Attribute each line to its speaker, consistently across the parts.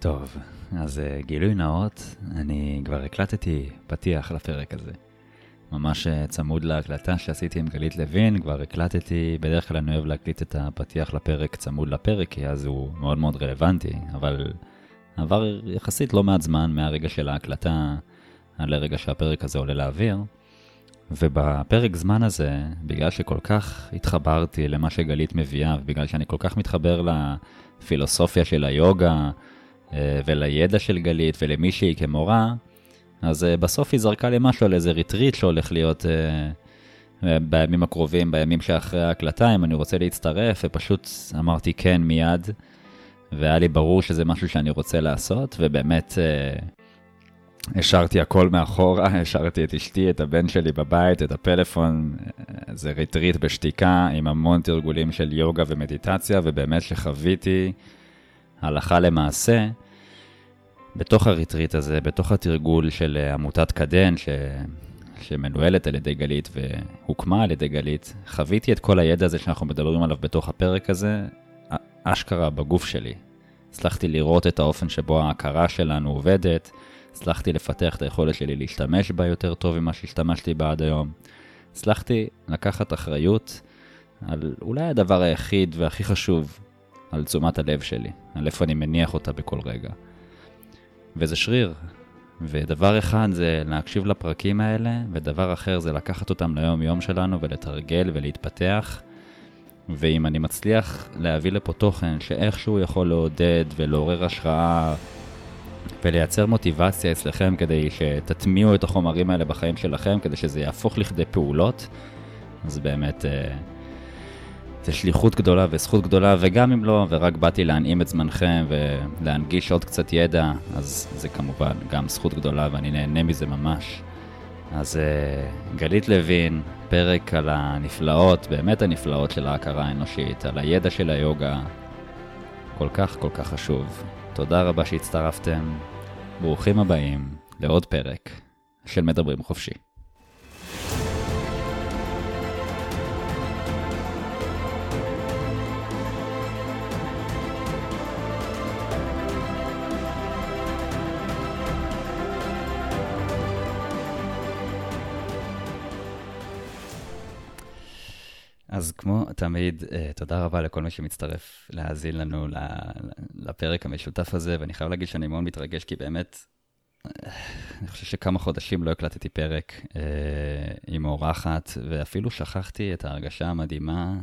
Speaker 1: טוב, אז uh, גילוי נאות, אני כבר הקלטתי פתיח לפרק הזה. ממש uh, צמוד להקלטה שעשיתי עם גלית לוין, כבר הקלטתי, בדרך כלל אני אוהב להקליט את הפתיח לפרק צמוד לפרק, כי אז הוא מאוד מאוד רלוונטי, אבל עבר יחסית לא מעט זמן מהרגע של ההקלטה עד לרגע שהפרק הזה עולה לאוויר. ובפרק זמן הזה, בגלל שכל כך התחברתי למה שגלית מביאה, ובגלל שאני כל כך מתחבר לפילוסופיה של היוגה, אה, ולידע של גלית ולמי שהיא כמורה, אז אה, בסוף היא זרקה לי משהו על איזה retreat שהולך להיות אה, בימים הקרובים, בימים שאחרי ההקלטה, אם אני רוצה להצטרף, ופשוט אמרתי כן מיד, והיה לי ברור שזה משהו שאני רוצה לעשות, ובאמת השארתי הכל מאחורה, השארתי את אשתי, את הבן שלי בבית, את הפלאפון, זה retreat בשתיקה עם המון תרגולים של יוגה ומדיטציה, ובאמת שחוויתי הלכה למעשה, בתוך הריטריט הזה, בתוך התרגול של אה, עמותת קדן, ש... שמנוהלת על ידי גלית והוקמה על ידי גלית, חוויתי את כל הידע הזה שאנחנו מדברים עליו בתוך הפרק הזה, אשכרה בגוף שלי. הצלחתי לראות את האופן שבו ההכרה שלנו עובדת, הצלחתי לפתח את היכולת שלי להשתמש בה יותר טוב ממה שהשתמשתי בה עד היום. הצלחתי לקחת אחריות על אולי הדבר היחיד והכי חשוב, על תשומת הלב שלי, על איפה אני מניח אותה בכל רגע. וזה שריר. ודבר אחד זה להקשיב לפרקים האלה, ודבר אחר זה לקחת אותם ליום-יום שלנו ולתרגל ולהתפתח. ואם אני מצליח להביא לפה תוכן שאיכשהו יכול לעודד ולעורר השראה ולייצר מוטיבציה אצלכם כדי שתטמיעו את החומרים האלה בחיים שלכם, כדי שזה יהפוך לכדי פעולות, אז באמת אה, זה שליחות גדולה וזכות גדולה, וגם אם לא, ורק באתי להנעים את זמנכם ולהנגיש עוד קצת ידע, אז זה כמובן גם זכות גדולה ואני נהנה מזה ממש. אז uh, גלית לוין, פרק על הנפלאות, באמת הנפלאות של ההכרה האנושית, על הידע של היוגה, כל כך כל כך חשוב. תודה רבה שהצטרפתם, ברוכים הבאים לעוד פרק של מדברים חופשי. אז כמו תמיד, אה, תודה רבה לכל מי שמצטרף להאזין לנו לפרק המשותף הזה, ואני חייב להגיד שאני מאוד מתרגש, כי באמת, אה, אני חושב שכמה חודשים לא הקלטתי פרק אה, עם אורחת, ואפילו שכחתי את ההרגשה המדהימה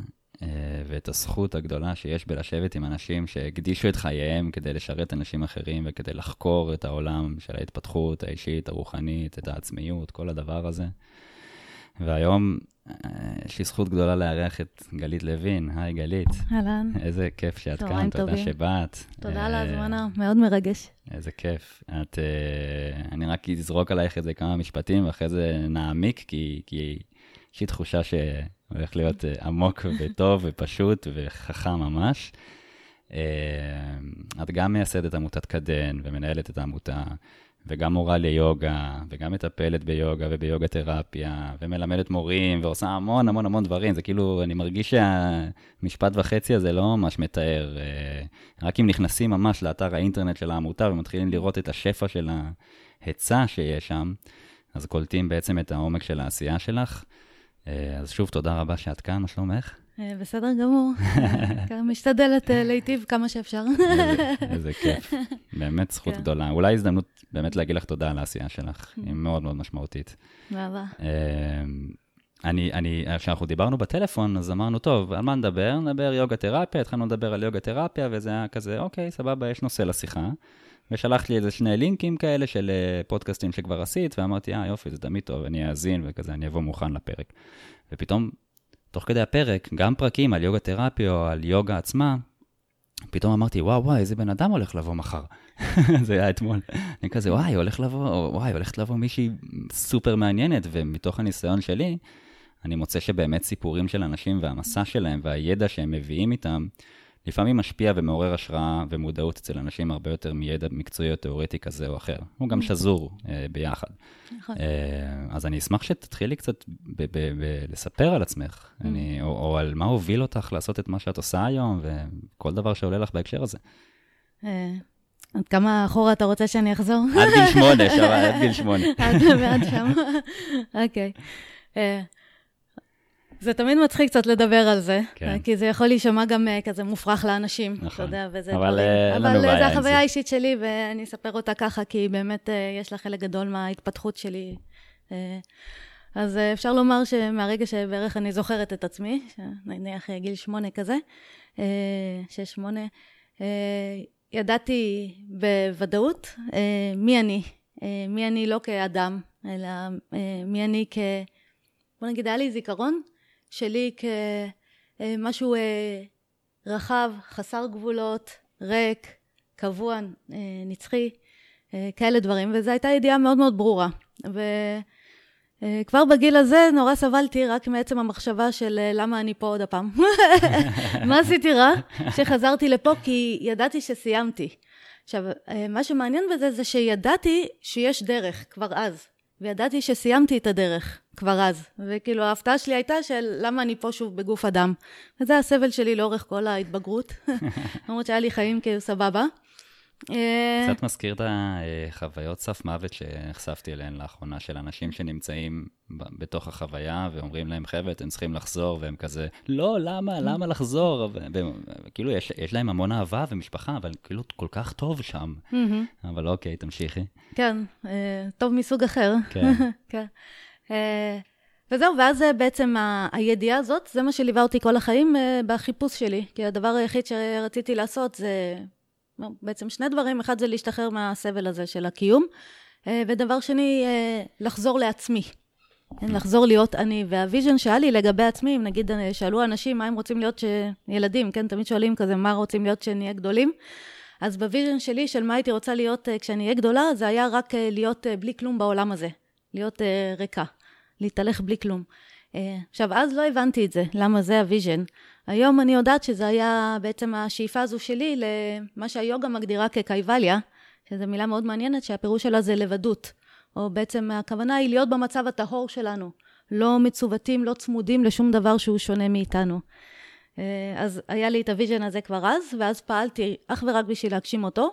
Speaker 1: ואת הזכות הגדולה שיש בלשבת עם אנשים שהקדישו את חייהם כדי לשרת אנשים אחרים וכדי לחקור את העולם של ההתפתחות האישית, הרוחנית, את העצמיות, כל הדבר הזה. והיום יש לי זכות גדולה לארח את גלית לוין. היי, גלית.
Speaker 2: אהלן.
Speaker 1: איזה כיף שאת כאן, תודה שבאת.
Speaker 2: תודה על ההזמנה, מאוד מרגש.
Speaker 1: איזה כיף. את, אה, אני רק אזרוק עלייך איזה כמה משפטים, ואחרי זה נעמיק, כי, כי יש לי תחושה שהולך להיות אה, עמוק וטוב ופשוט וחכם ממש. אה, את גם מייסדת עמותת קדן ומנהלת את העמותה. וגם מורה ליוגה, וגם מטפלת ביוגה וביוגה תרפיה, ומלמדת מורים, ועושה המון המון המון דברים. זה כאילו, אני מרגיש שהמשפט וחצי הזה לא ממש מתאר. אה, רק אם נכנסים ממש לאתר האינטרנט של העמותה ומתחילים לראות את השפע של ההיצע שיש שם, אז קולטים בעצם את העומק של העשייה שלך. אה, אז שוב, תודה רבה שאת כאן, מה שלומך?
Speaker 2: אה, בסדר גמור. משתדלת אה, להיטיב כמה שאפשר.
Speaker 1: איזה כיף. באמת זכות כן. גדולה. אולי הזדמנות באמת להגיד לך תודה על העשייה שלך, היא מאוד מאוד משמעותית.
Speaker 2: באהבה.
Speaker 1: אני, אני, כשאנחנו דיברנו בטלפון, אז אמרנו, טוב, על מה נדבר? נדבר יוגה תרפיה, התחלנו לדבר על יוגה תרפיה, וזה היה כזה, אוקיי, סבבה, יש נושא לשיחה. ושלחת לי איזה שני לינקים כאלה של פודקאסטים שכבר עשית, ואמרתי, אה, יופי, זה תמיד טוב, אני אאזין וכזה, אני אבוא מוכן לפרק. ופתאום תוך כדי הפרק, גם פרקים על יוגה תרפיה או על יוגה עצמה, פתאום אמרתי, וואו, וואי, איזה בן אדם הולך לבוא מחר. זה היה אתמול. אני כזה, וואי, הולך לבוא, וואי, הולכת לבוא מישהי סופר מעניינת, ומתוך הניסיון שלי, אני מוצא שבאמת סיפורים של אנשים והמסע שלהם והידע שהם מביאים איתם, לפעמים משפיע ומעורר השראה ומודעות אצל אנשים הרבה יותר מידע מקצועי או תיאורטי כזה או אחר. הוא גם שזור uh, ביחד. נכון. Uh, אז אני אשמח שתתחילי קצת לספר על עצמך, mm. אני, או, או על מה הוביל אותך לעשות את מה שאת עושה היום, וכל דבר שעולה לך בהקשר הזה.
Speaker 2: Uh, עד כמה אחורה אתה רוצה שאני אחזור?
Speaker 1: עד גיל שמונה, שם, עד גיל שמונה.
Speaker 2: עד עד שם, אוקיי. אה, זה תמיד מצחיק קצת לדבר על זה,
Speaker 1: כן.
Speaker 2: כי זה יכול להישמע גם אה, כזה מופרך לאנשים, אתה
Speaker 1: נכון.
Speaker 2: יודע, וזה
Speaker 1: אבל,
Speaker 2: דברים.
Speaker 1: אה, אין לנו
Speaker 2: אבל
Speaker 1: בעיה
Speaker 2: אה, זה
Speaker 1: עם
Speaker 2: החוויה
Speaker 1: זה.
Speaker 2: האישית שלי, ואני אספר אותה ככה, כי באמת אה, יש לה חלק גדול מההתפתחות שלי. אה, אז אה, אפשר לומר שמהרגע שבערך אני זוכרת את עצמי, נניח אה, גיל שמונה כזה, אה, שש, שמונה, אה, ידעתי בוודאות אה, מי אני. אה, מי אני לא כאדם, אלא אה, מי אני כ... בוא נגיד, היה לי זיכרון שלי כמשהו אה, רחב, חסר גבולות, ריק, קבוע, אה, נצחי, אה, כאלה דברים, וזו הייתה ידיעה מאוד מאוד ברורה. וכבר בגיל הזה נורא סבלתי רק מעצם המחשבה של למה אני פה עוד הפעם. מה עשיתי רע? שחזרתי לפה כי ידעתי שסיימתי. עכשיו, מה שמעניין בזה זה שידעתי שיש דרך כבר אז, וידעתי שסיימתי את הדרך כבר אז, וכאילו ההפתעה שלי הייתה של למה אני פה שוב בגוף אדם. וזה הסבל שלי לאורך כל ההתבגרות, למרות שהיה לי חיים כאילו סבבה. אה,
Speaker 1: קצת מזכיר את החוויות סף מוות שנחשפתי אליהן לאחרונה, של אנשים שנמצאים בתוך החוויה ואומרים להם, חבר'ה, אתם צריכים לחזור, והם כזה, לא, למה, למה לחזור? וכאילו, יש, יש להם המון אהבה ומשפחה, אבל כאילו, כל כך טוב שם. אבל אוקיי, תמשיכי.
Speaker 2: כן, אה, טוב מסוג אחר.
Speaker 1: כן.
Speaker 2: כן. אה, וזהו, ואז בעצם ה- הידיעה הזאת, זה מה שליווה אותי כל החיים בחיפוש שלי. כי הדבר היחיד שרציתי לעשות זה בעצם שני דברים, אחד זה להשתחרר מהסבל הזה של הקיום, אה, ודבר שני, אה, לחזור לעצמי. כן, לחזור להיות אני. והוויז'ן שהיה לי לגבי עצמי, אם נגיד אה, שאלו אנשים מה הם רוצים להיות ילדים, כן, תמיד שואלים כזה, מה רוצים להיות כשנהיה גדולים? אז ב vision שלי של מה הייתי רוצה להיות כשאני אהיה גדולה, זה היה רק להיות בלי כלום בעולם הזה. להיות ריקה, להתהלך בלי כלום. אה, עכשיו, אז לא הבנתי את זה, למה זה ה vision. היום אני יודעת שזה היה בעצם השאיפה הזו שלי למה שהיוגה מגדירה כ kaivalya, שזו מילה מאוד מעניינת, שהפירוש שלה זה לבדות. או בעצם הכוונה היא להיות במצב הטהור שלנו. לא מצוותים, לא צמודים לשום דבר שהוא שונה מאיתנו. אה, אז היה לי את ה vision הזה כבר אז, ואז פעלתי אך ורק בשביל להגשים אותו,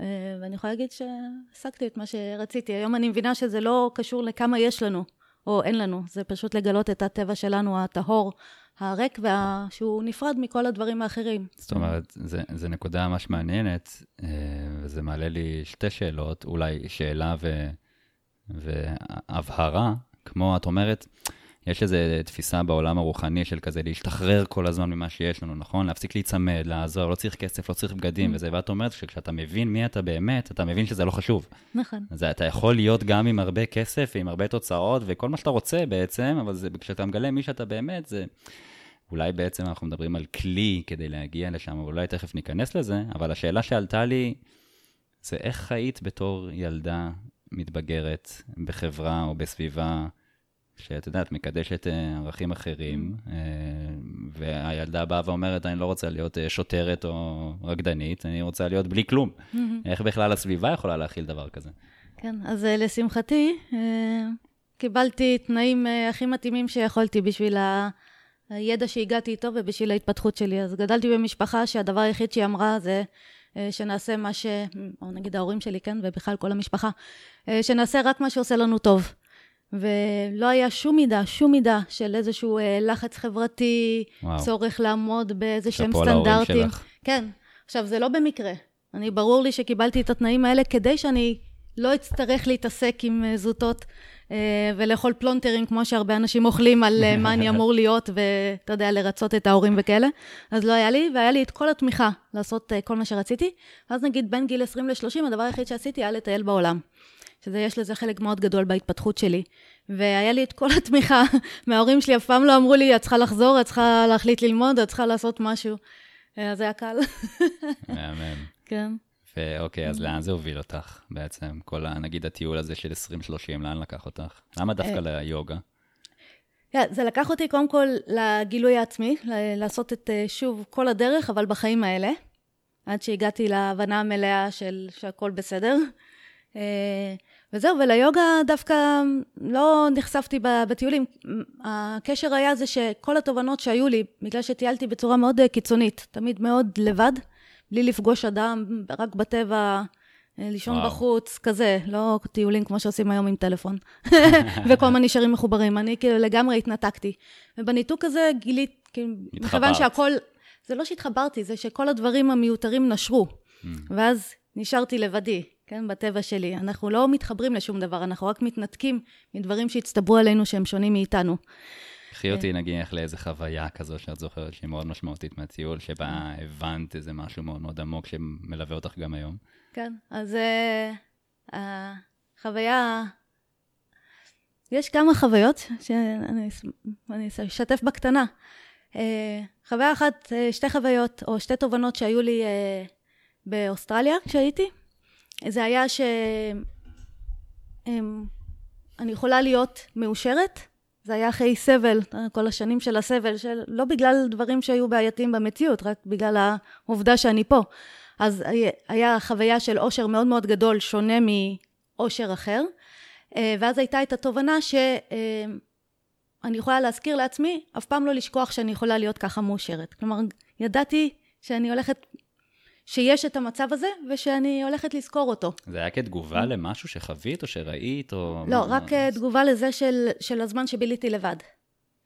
Speaker 2: אה, ואני יכולה להגיד שהשגתי את מה שרציתי. היום אני מבינה שזה לא קשור לכמה יש לנו, או אין לנו, זה פשוט לגלות את הטבע שלנו הטהור, הריק, וה... שהוא נפרד מכל הדברים האחרים.
Speaker 1: זאת אומרת, זה נקודה ממש מעניינת, אה, וזה מעלה לי שתי שאלות, אולי שאלה ו, והבהרה, כמו את אומרת, יש איזו תפיסה בעולם הרוחני של כזה להשתחרר כל הזמן ממה שיש לנו, נכון? להפסיק להיצמד, לעזור, לא צריך כסף, לא צריך בגדים וזה, ואת אומרת שכשאתה מבין מי אתה באמת, אתה מבין שזה לא חשוב.
Speaker 2: נכון.
Speaker 1: אז אתה יכול להיות גם עם הרבה כסף ועם הרבה תוצאות וכל מה שאתה רוצה בעצם, אבל זה, כשאתה מגלה מי שאתה באמת, זה... אולי בעצם אנחנו מדברים על כלי כדי להגיע לשם, אולי תכף ניכנס לזה, אבל השאלה שעלתה לי, זה איך חיית בתור ילדה מתבגרת בחברה או בסביבה, שאת יודעת, מקדשת אה, ערכים אחרים, אה, והילדה באה ואומרת, אני לא רוצה להיות אה, שוטרת או רקדנית, אני רוצה להיות בלי כלום. איך בכלל הסביבה יכולה להכיל דבר כזה?
Speaker 2: כן, אז לשמחתי, קיבלתי תנאים הכי מתאימים שיכולתי בשביל. הידע שהגעתי איתו ובשביל ההתפתחות שלי. אז גדלתי במשפחה שהדבר היחיד שהיא אמרה זה שנעשה מה ש... או נגיד ההורים שלי, כן, ובכלל כל המשפחה, שנעשה רק מה שעושה לנו טוב. ולא היה שום מידה, שום מידה של איזשהו אה, לחץ חברתי,
Speaker 1: וואו.
Speaker 2: צורך לעמוד באיזה שהם
Speaker 1: שאפו להורים
Speaker 2: סטנדרטים.
Speaker 1: שלך.
Speaker 2: כן. עכשיו, זה לא במקרה. אני, ברור לי שקיבלתי את התנאים האלה כדי שאני לא אצטרך להתעסק עם אה, זוטות אה, ולאכול פלונטרים, כמו שהרבה אנשים אוכלים, על מה אני אמור להיות, ואתה יודע, לרצות את ההורים וכאלה. אז לא היה לי, והיה לי את כל התמיכה לעשות כל מה שרציתי. ואז נגיד בין גיל 20 ל-30, הדבר היחיד שעשיתי היה לטייל בעולם. שזה, יש לזה חלק מאוד גדול בהתפתחות שלי. והיה לי את כל התמיכה מההורים שלי, אף פעם לא אמרו לי, את צריכה לחזור, את צריכה להחליט ללמוד, את צריכה לעשות משהו. אה, אז זה היה קל.
Speaker 1: מהמם.
Speaker 2: כן.
Speaker 1: ואוקיי, אז לאן זה הוביל אותך בעצם? כל, נגיד, הטיול הזה של 2030, לאן לקח אותך? למה דווקא ליוגה?
Speaker 2: כן, זה לקח אותי קודם כל לגילוי העצמי, לעשות את, אה, שוב, כל הדרך, אבל בחיים האלה, עד שהגעתי להבנה המלאה של שהכל בסדר. וזהו, וליוגה דווקא לא נחשפתי בטיולים. הקשר היה זה שכל התובנות שהיו לי, בגלל שטיילתי בצורה מאוד אה, קיצונית, תמיד מאוד לבד, בלי לפגוש אדם, רק בטבע, אה, לישון וואו. בחוץ, כזה, לא טיולים כמו שעושים היום עם טלפון. וכל הזמן נשארים מחוברים. אני כאילו לגמרי התנתקתי. ובניתוק הזה גילית, כאילו, מכיוון שהכל, זה לא שהתחברתי, זה שכל הדברים המיותרים נשרו. Mm. ואז נשארתי לבדי, כן, בטבע שלי. אנחנו לא מתחברים לשום דבר, אנחנו רק מתנתקים מדברים שהצטברו עלינו שהם שונים מאיתנו.
Speaker 1: קחי אותי אה. נגיד לאיזה חוויה כזו שאת זוכרת שהיא מאוד משמעותית מהטיול, שבה אה. הבנת איזה משהו מאוד מאוד עמוק שמלווה אותך גם היום.
Speaker 2: כן, אז uh, החוויה, יש כמה חוויות שאני אשתף בקטנה. Uh, חוויה אחת, שתי חוויות או שתי תובנות שהיו לי באוסטרליה כשהייתי. זה היה שאני um, יכולה להיות מאושרת זה היה אחרי סבל, כל השנים של הסבל, של, לא בגלל דברים שהיו בעייתיים במציאות, רק בגלל העובדה שאני פה. אז היה חוויה של אושר מאוד מאוד גדול, שונה מאושר אחר, אה, ואז הייתה את התובנה שאני אה, יכולה להזכיר לעצמי, אף פעם לא לשכוח שאני יכולה להיות ככה מאושרת. כלומר, ידעתי שאני הולכת שיש את המצב הזה, ושאני הולכת לזכור אותו.
Speaker 1: זה היה כתגובה למשהו שחווית או שראית, או...
Speaker 2: לא, מה... רק תגובה לזה של, של הזמן שביליתי לבד.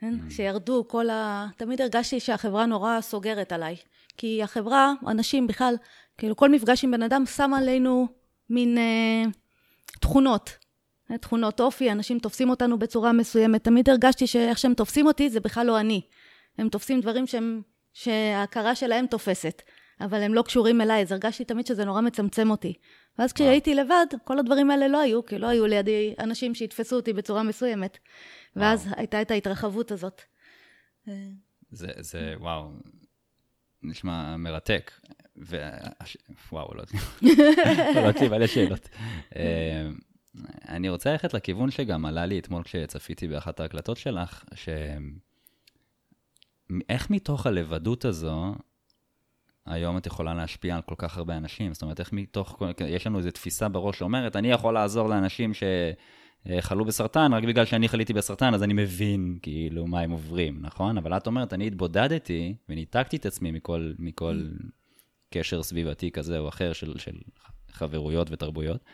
Speaker 2: כן? Mm. שירדו כל ה... תמיד הרגשתי שהחברה נורא סוגרת עליי. כי החברה, אנשים בכלל, כאילו כל מפגש עם בן אדם שם עלינו מין אה, תכונות. אה, תכונות אופי, אנשים תופסים אותנו בצורה מסוימת. תמיד הרגשתי שאיך שהם תופסים אותי, זה בכלל לא אני. הם תופסים דברים שהם, שההכרה שלהם תופסת. אבל הם לא קשורים אליי, אז הרגשתי תמיד שזה נורא מצמצם אותי. ואז כשהייתי לבד, כל הדברים האלה לא היו, כי לא היו לידי אנשים שיתפסו אותי בצורה מסוימת. ואז וואו. הייתה את ההתרחבות הזאת.
Speaker 1: זה, זה, וואו, נשמע מרתק. ו... וואו, לא יודעת לי מלא שאלות. אה, אני רוצה ללכת לכיוון שגם עלה לי אתמול כשצפיתי באחת ההקלטות שלך, ש... איך מתוך הלבדות הזו, היום את יכולה להשפיע על כל כך הרבה אנשים. זאת אומרת, איך מתוך, יש לנו איזו תפיסה בראש שאומרת, אני יכול לעזור לאנשים שחלו בסרטן, רק בגלל שאני חליתי בסרטן, אז אני מבין, כאילו, מה הם עוברים, נכון? אבל את אומרת, אני התבודדתי וניתקתי את עצמי מכל, מכל קשר סביבתי כזה או אחר של, של חברויות ותרבויות,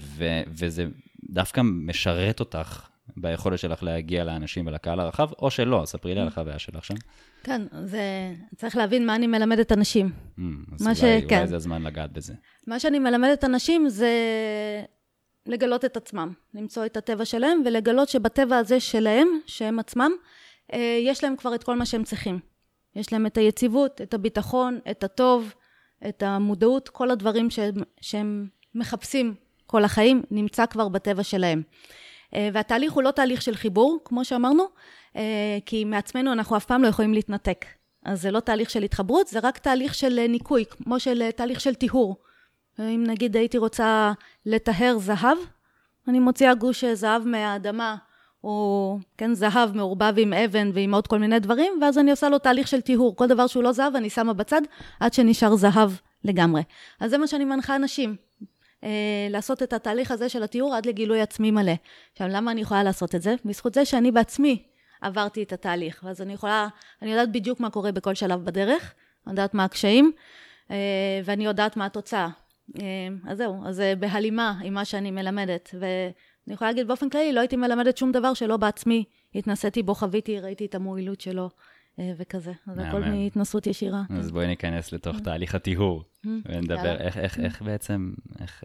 Speaker 1: ו, וזה דווקא משרת אותך ביכולת שלך להגיע לאנשים ולקהל הרחב, או שלא, ספרי לי על החוויה שלך שם.
Speaker 2: כן, זה... צריך להבין מה אני מלמדת אנשים.
Speaker 1: Mm, אז אולי, ש... אולי כן. זה הזמן לגעת בזה.
Speaker 2: מה שאני מלמדת אנשים זה לגלות את עצמם, למצוא את הטבע שלהם, ולגלות שבטבע הזה שלהם, שהם עצמם, אה, יש להם כבר את כל מה שהם צריכים. יש להם את היציבות, את הביטחון, את הטוב, את המודעות, כל הדברים שהם, שהם מחפשים כל החיים, נמצא כבר בטבע שלהם. אה, והתהליך הוא לא תהליך של חיבור, כמו שאמרנו, אה, כי מעצמנו אנחנו אף פעם לא יכולים להתנתק. אז זה לא תהליך של התחברות, זה רק תהליך של אה, ניקוי, כמו של תהליך של טיהור. אם נגיד הייתי רוצה לטהר זהב, אני מוציאה גוש זהב מהאדמה, או כן, זהב מעורבב עם אבן ועם עוד כל מיני דברים, ואז אני עושה לו תהליך של טיהור. כל דבר שהוא לא זהב, אני שמה בצד, עד שנשאר זהב לגמרי. אז זה מה שאני מנחה אנשים. אה, לעשות את התהליך הזה של התיאור עד לגילוי עצמי מלא. עכשיו, למה אני יכולה לעשות את זה? בזכות זה שאני בעצמי עברתי את התהליך. ואז אני יכולה, אני יודעת בדיוק מה קורה בכל שלב בדרך, אני יודעת מה הקשיים, אה, ואני יודעת מה התוצאה. אה, אז זהו, אז זה בהלימה עם מה שאני מלמדת. ואני יכולה להגיד באופן כללי, לא הייתי מלמדת שום דבר שלא בעצמי התנסיתי בו, חוויתי, ראיתי את המועילות שלו. אה, וכזה. אז הכל מהתנסות ישירה.
Speaker 1: אז בואי ניכנס לתוך. תהליך הטיהור. ונדבר איך. בעצם,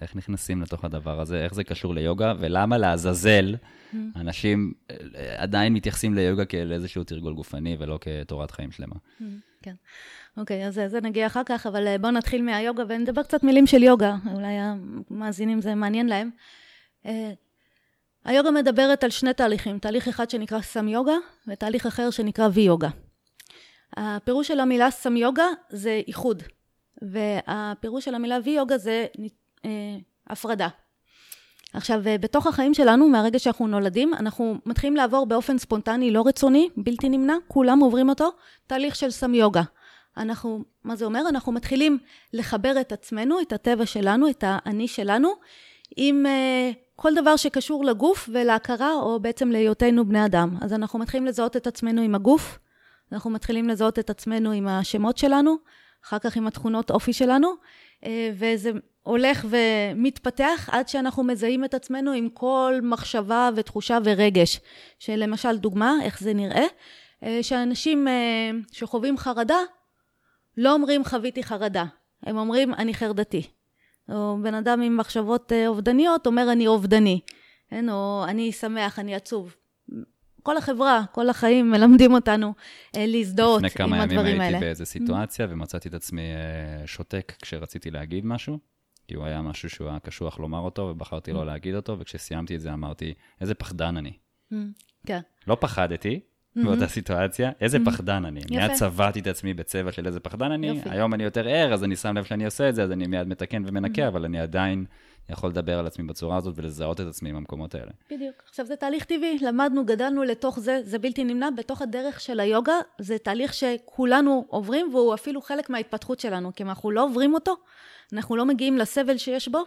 Speaker 1: איך, נכנסים לתוך הדבר הזה, איך זה קשור ליוגה, ולמה לעזאזל אנשים אה, עדיין מתייחסים ליוגה כאל איזשהו תרגול גופני ולא כתורת חיים שלמה.
Speaker 2: כן. אוקיי, אז זה נגיע אחר כך, אבל אה, בואו נתחיל מהיוגה ונדבר קצת מילים של יוגה, אולי המאזינים זה מעניין להם. היוגה מדברת על שני תהליכים, תהליך אחד שנקרא סם יוגה, ותהליך אחר שנקרא וי יוגה. הפירוש של המילה סם יוגה זה איחוד, והפירוש של המילה וי יוגה זה אה, הפרדה. עכשיו, אה, בתוך החיים שלנו, מהרגע שאנחנו נולדים, אנחנו מתחילים לעבור באופן ספונטני, לא רצוני, בלתי נמנע, כולם עוברים אותו, תהליך של סם יוגה. אנחנו, מה זה אומר? אנחנו מתחילים לחבר את עצמנו, את הטבע שלנו, את האני שלנו, עם uh, כל דבר שקשור לגוף ולהכרה, או בעצם להיותנו בני אדם. אז אנחנו מתחילים לזהות את עצמנו עם הגוף, אנחנו מתחילים לזהות את עצמנו עם השמות שלנו, אחר כך עם התכונות אופי שלנו, וזה הולך ומתפתח עד שאנחנו מזהים את עצמנו עם כל מחשבה ותחושה ורגש. שלמשל, דוגמה, איך זה נראה, שאנשים שחווים חרדה, לא אומרים חוויתי חרדה, הם אומרים אני חרדתי. או בן אדם עם מחשבות אובדניות אומר אני אובדני, כן? או אני שמח, אני עצוב. כל החברה, כל החיים מלמדים אותנו אה, להזדהות עם הדברים האלה.
Speaker 1: לפני כמה ימים הייתי באיזו סיטואציה ומצאתי את עצמי אה, שותק כשרציתי להגיד משהו, כי הוא היה משהו שהוא היה קשוח לומר אותו ובחרתי לא להגיד אותו, וכשסיימתי את זה אמרתי, איזה פחדן אני. כן. לא פחדתי, באותה סיטואציה, איזה פחדן אני. מיד צבעתי את עצמי בצבע של איזה פחדן אני, היום אני יותר ער, אז אני שם לב שאני עושה את זה, אז אני מיד מתקן ומנקה, אבל אני עדיין יכול לדבר על עצמי בצורה הזאת ולזהות את עצמי במקומות האלה.
Speaker 2: בדיוק. עכשיו, זה תהליך טבעי, למדנו, גדלנו לתוך זה, זה בלתי נמנע. בתוך הדרך של היוגה, זה תהליך שכולנו עוברים, והוא אפילו חלק מההתפתחות שלנו, כי אם אנחנו לא עוברים אותו, אנחנו לא מגיעים לסבל שיש בו,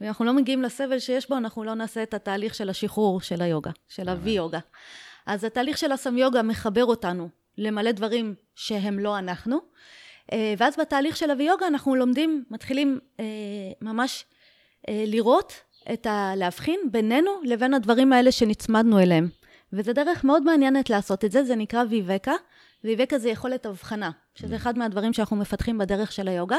Speaker 2: ואם אנחנו לא מגיעים לסבל שיש בו, אנחנו לא נעשה את התהליך של השחרור של היוגה, של הווי-יוגה. אז התהליך של הסם-יוגה מחבר אותנו למלא דברים שהם לא אנחנו, אה, ואז בתהליך של הווי-יוגה אנחנו לומדים, מתחילים אה, ממש לראות את ה... להבחין בינינו לבין הדברים האלה שנצמדנו אליהם. וזו דרך מאוד מעניינת לעשות את זה, זה נקרא ויבקה. ויבקה זה יכולת הבחנה, שזה אחד מהדברים שאנחנו מפתחים בדרך של היוגה.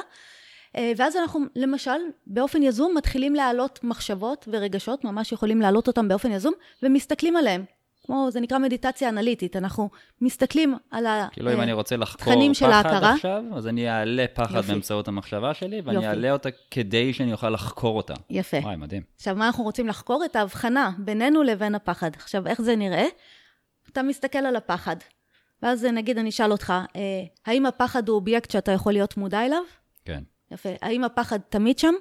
Speaker 2: אה, ואז אנחנו, למשל, באופן יזום מתחילים להעלות מחשבות ורגשות, ממש יכולים להעלות אותם באופן יזום, ומסתכלים עליהם. כמו, זה נקרא מדיטציה אנליטית, אנחנו מסתכלים על התכנים
Speaker 1: כאילו אם אני רוצה לחקור פחד עכשיו, אז אני אעלה פחד יופי. באמצעות המחשבה שלי, ואני אעלה אותה כדי שאני אוכל לחקור אותה.
Speaker 2: יפה.
Speaker 1: וואי, מדהים.
Speaker 2: עכשיו, מה אנחנו רוצים לחקור? את ההבחנה בינינו לבין הפחד. עכשיו, איך זה נראה? אתה מסתכל על הפחד, ואז נגיד אני אשאל אותך, אה, האם הפחד הוא אובייקט שאתה יכול להיות מודע אליו?
Speaker 1: כן.
Speaker 2: יפה. האם הפחד תמיד שם?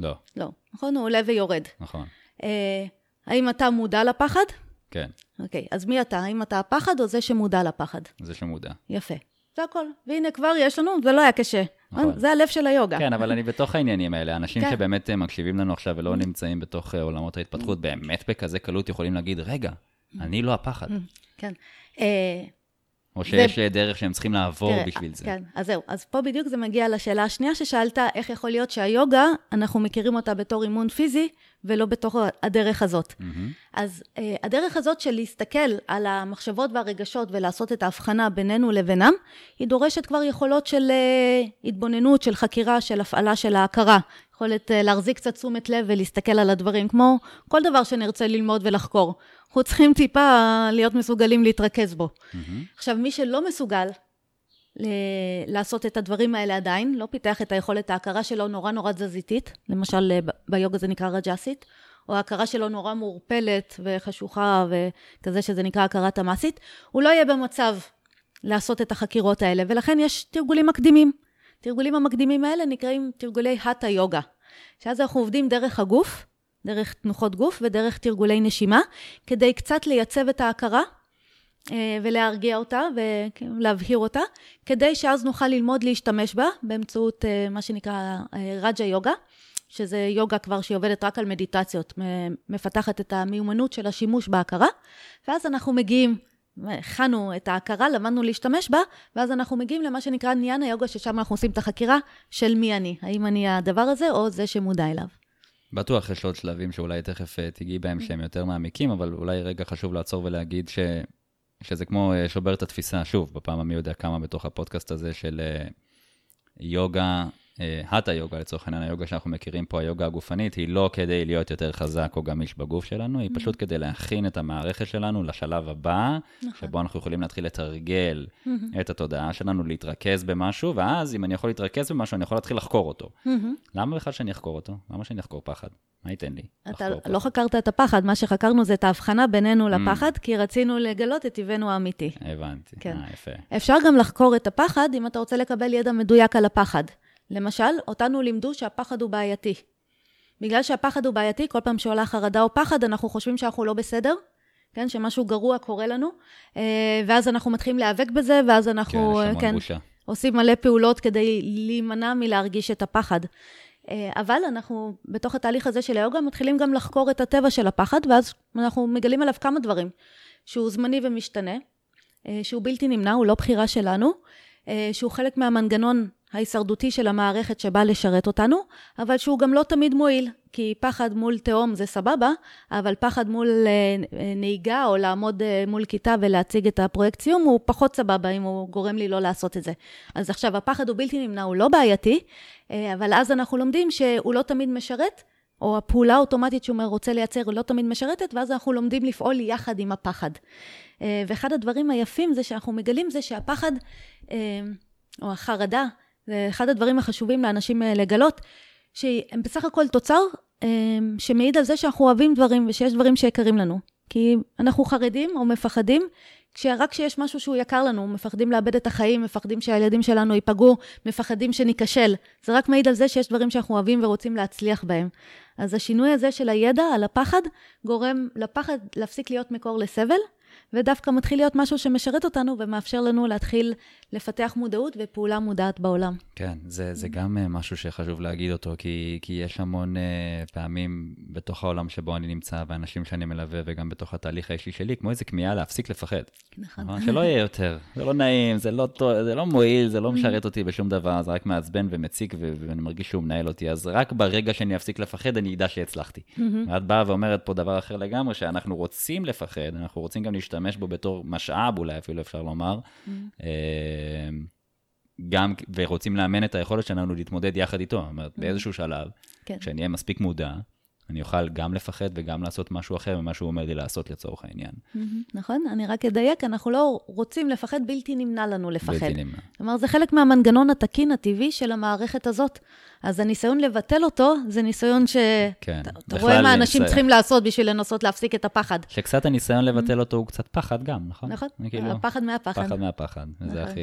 Speaker 1: לא.
Speaker 2: לא. נכון? הוא עולה ויורד.
Speaker 1: נכון.
Speaker 2: אה, האם אתה מודע לפחד?
Speaker 1: כן.
Speaker 2: אוקיי, אז מי אתה? האם אתה הפחד או זה שמודע לפחד?
Speaker 1: זה שמודע.
Speaker 2: יפה. זה הכל. והנה, כבר יש לנו, זה לא היה קשה. נכון. זה הלב של היוגה.
Speaker 1: כן, אבל אני בתוך העניינים האלה. אנשים כן. שבאמת אה, מקשיבים לנו עכשיו ולא נמצאים בתוך אה, עולמות ההתפתחות, באמת בכזה קלות יכולים להגיד, רגע, אני לא הפחד.
Speaker 2: כן. אה,
Speaker 1: או שיש זה... דרך שהם צריכים לעבור תראה, בשביל זה.
Speaker 2: כן, אז זהו. אז פה בדיוק זה מגיע לשאלה השנייה ששאלת, איך יכול להיות שהיוגה, אנחנו מכירים אותה בתור אימון פיזי, ולא בתור הדרך הזאת. Mm-hmm. אז uh, הדרך הזאת של להסתכל על המחשבות והרגשות ולעשות את ההבחנה בינינו לבינם, היא דורשת כבר יכולות של uh, התבוננות, של חקירה, של הפעלה של ההכרה. יכולת uh, להחזיק קצת תשומת לב ולהסתכל על הדברים, כמו כל דבר שנרצה ללמוד ולחקור. אנחנו צריכים טיפה להיות מסוגלים להתרכז בו. Mm-hmm. עכשיו, מי שלא מסוגל ל- לעשות את הדברים האלה עדיין, לא פיתח את היכולת ההכרה שלו נורא נורא תזזיתית, למשל ביוגה זה נקרא רג'סית, או ההכרה שלו נורא מעורפלת וחשוכה וכזה שזה נקרא הכרה תמ"סית, הוא לא יהיה במצב לעשות את החקירות האלה, ולכן יש תרגולים מקדימים. תרגולים המקדימים האלה נקראים תרגולי האטה יוגה, שאז אנחנו עובדים דרך הגוף, דרך תנוחות גוף ודרך תרגולי נשימה, כדי קצת לייצב את ההכרה ולהרגיע אותה ולהבהיר אותה, כדי שאז נוכל ללמוד להשתמש בה באמצעות אה, מה שנקרא אה, רג'ה יוגה, שזה יוגה כבר שהיא עובדת רק על מדיטציות, מפתחת את המיומנות של השימוש בהכרה, ואז אנחנו מגיעים, הכנו את ההכרה, למדנו להשתמש בה, ואז אנחנו מגיעים למה שנקרא ניאנה יוגה, ששם אנחנו עושים את החקירה של מי אני, האם אני הדבר הזה או זה שמודע אליו.
Speaker 1: בטוח יש עוד שלבים שאולי תכף תיגעי בהם שהם יותר מעמיקים, אבל אולי רגע חשוב לעצור ולהגיד ש... שזה כמו אה, שובר את התפיסה, שוב, בפעם המי יודע כמה בתוך הפודקאסט הזה של אה, יוגה האטה אה, יוגה, לצורך העניין, היוגה שאנחנו מכירים פה, היוגה הגופנית, היא לא כדי להיות יותר חזק או גמיש בגוף שלנו, היא mm-hmm. פשוט כדי להכין את המערכת שלנו לשלב הבא, נכון. שבו אנחנו יכולים להתחיל לתרגל mm-hmm. את התודעה שלנו, להתרכז במשהו, ואז אם אני יכול להתרכז במשהו, אני יכול להתחיל לחקור אותו. Mm-hmm. למה בכלל שאני אחקור אותו? למה שאני אחקור פחד? מה ייתן לי?
Speaker 2: אתה לא חקרת את הפחד, מה שחקרנו זה את ההבחנה בינינו לפחד, כי רצינו לגלות את טבענו האמיתי.
Speaker 1: הבנתי, כן. אה, יפה.
Speaker 2: אפשר גם לחקור את הפחד אם אתה רוצה לקבל ידע מדויק על הפחד. למשל, אותנו לימדו שהפחד הוא בעייתי. בגלל שהפחד הוא בעייתי, כל פעם שעולה חרדה או פחד, אנחנו חושבים שאנחנו לא בסדר, כן? שמשהו גרוע קורה לנו, אה, ואז אנחנו מתחילים להיאבק בזה, ואז אנחנו,
Speaker 1: כן, כן בושה.
Speaker 2: עושים מלא פעולות כדי להימנע מלהרגיש את הפחד. אה, אבל אנחנו, בתוך התהליך הזה של היוגה, מתחילים גם לחקור את הטבע של הפחד, ואז אנחנו מגלים עליו כמה דברים. שהוא זמני ומשתנה, אה, שהוא בלתי נמנע, הוא לא בחירה שלנו, אה, שהוא חלק מהמנגנון ההישרדותי של המערכת שבא לשרת אותנו, אבל שהוא גם לא תמיד מועיל, כי פחד מול תהום זה סבבה, אבל פחד מול אה, נהיגה או לעמוד אה, מול כיתה ולהציג את הפרויקט סיום הוא פחות סבבה אם הוא גורם לי לא לעשות את זה. אז עכשיו, הפחד הוא בלתי נמנע, הוא לא בעייתי, אה, אבל אז אנחנו לומדים שהוא לא תמיד משרת, או הפעולה האוטומטית שהוא רוצה לייצר לא תמיד משרתת, ואז אנחנו לומדים לפעול יחד עם הפחד. ואחד הדברים היפים זה שאנחנו מגלים זה שהפחד, או החרדה, זה אחד הדברים החשובים לאנשים אה, לגלות, שהם בסך הכל תוצר אה, שמעיד על זה שאנחנו אוהבים דברים ושיש דברים שיקרים לנו. כי אנחנו חרדים או מפחדים, כשרק כשיש משהו שהוא יקר לנו, מפחדים לאבד את החיים, מפחדים שהילדים שלנו ייפגעו, מפחדים שניכשל. זה רק מעיד על זה שיש דברים שאנחנו אוהבים ורוצים להצליח בהם. אז השינוי הזה של הידע על הפחד, גורם לפחד להפסיק להיות מקור לסבל, ודווקא מתחיל להיות משהו שמשרת אותנו ומאפשר לנו להתחיל לפתח מודעות ופעולה מודעת בעולם.
Speaker 1: כן, זה, זה גם אה, משהו שחשוב להגיד אותו, כי, כי יש המון uh, פעמים בתוך העולם שבו אני נמצא, ואנשים שאני מלווה, וגם בתוך התהליך האישי שלי, כמו איזה כמיהה להפסיק לפחד. נכון. שלא יהיה יותר, זה לא נעים, זה לא, זה לא מועיל, זה לא משרת אותי בשום דבר, זה רק מעצבן ומציק, ואני מרגיש שהוא מנהל אותי. אז רק ברגע שאני אפסיק לפחד, אני אדע שהצלחתי. ואת באה ואומרת פה דבר אחר לגמרי, שאנחנו רוצים לפחד, אנחנו רוצים גם להשתמש בו בתור משאב, אולי אפילו אפשר לומר. גם, ורוצים לאמן את היכולת שלנו להתמודד יחד איתו. זאת אומרת, באיזשהו שלב, כן. כשאני אהיה מספיק מודע, אני אוכל גם לפחד וגם לעשות משהו אחר ממה שהוא אומר לי לעשות לצורך העניין.
Speaker 2: נכון, אני רק אדייק, אנחנו לא רוצים לפחד, בלתי נמנע לנו לפחד.
Speaker 1: בלתי נמנע.
Speaker 2: כלומר, זה חלק מהמנגנון התקין הטבעי של המערכת הזאת. אז הניסיון לבטל אותו, זה ניסיון ש... כן. אתה רואה מה אנשים. צריכים לעשות בשביל לנסות להפסיק את הפחד.
Speaker 1: שקצת הניסיון לבטל אותו הוא קצת פחד גם, נכון?
Speaker 2: נכון, כאילו, הפחד מהפחד.
Speaker 1: פחד מהפחד, נכון. זה הכי...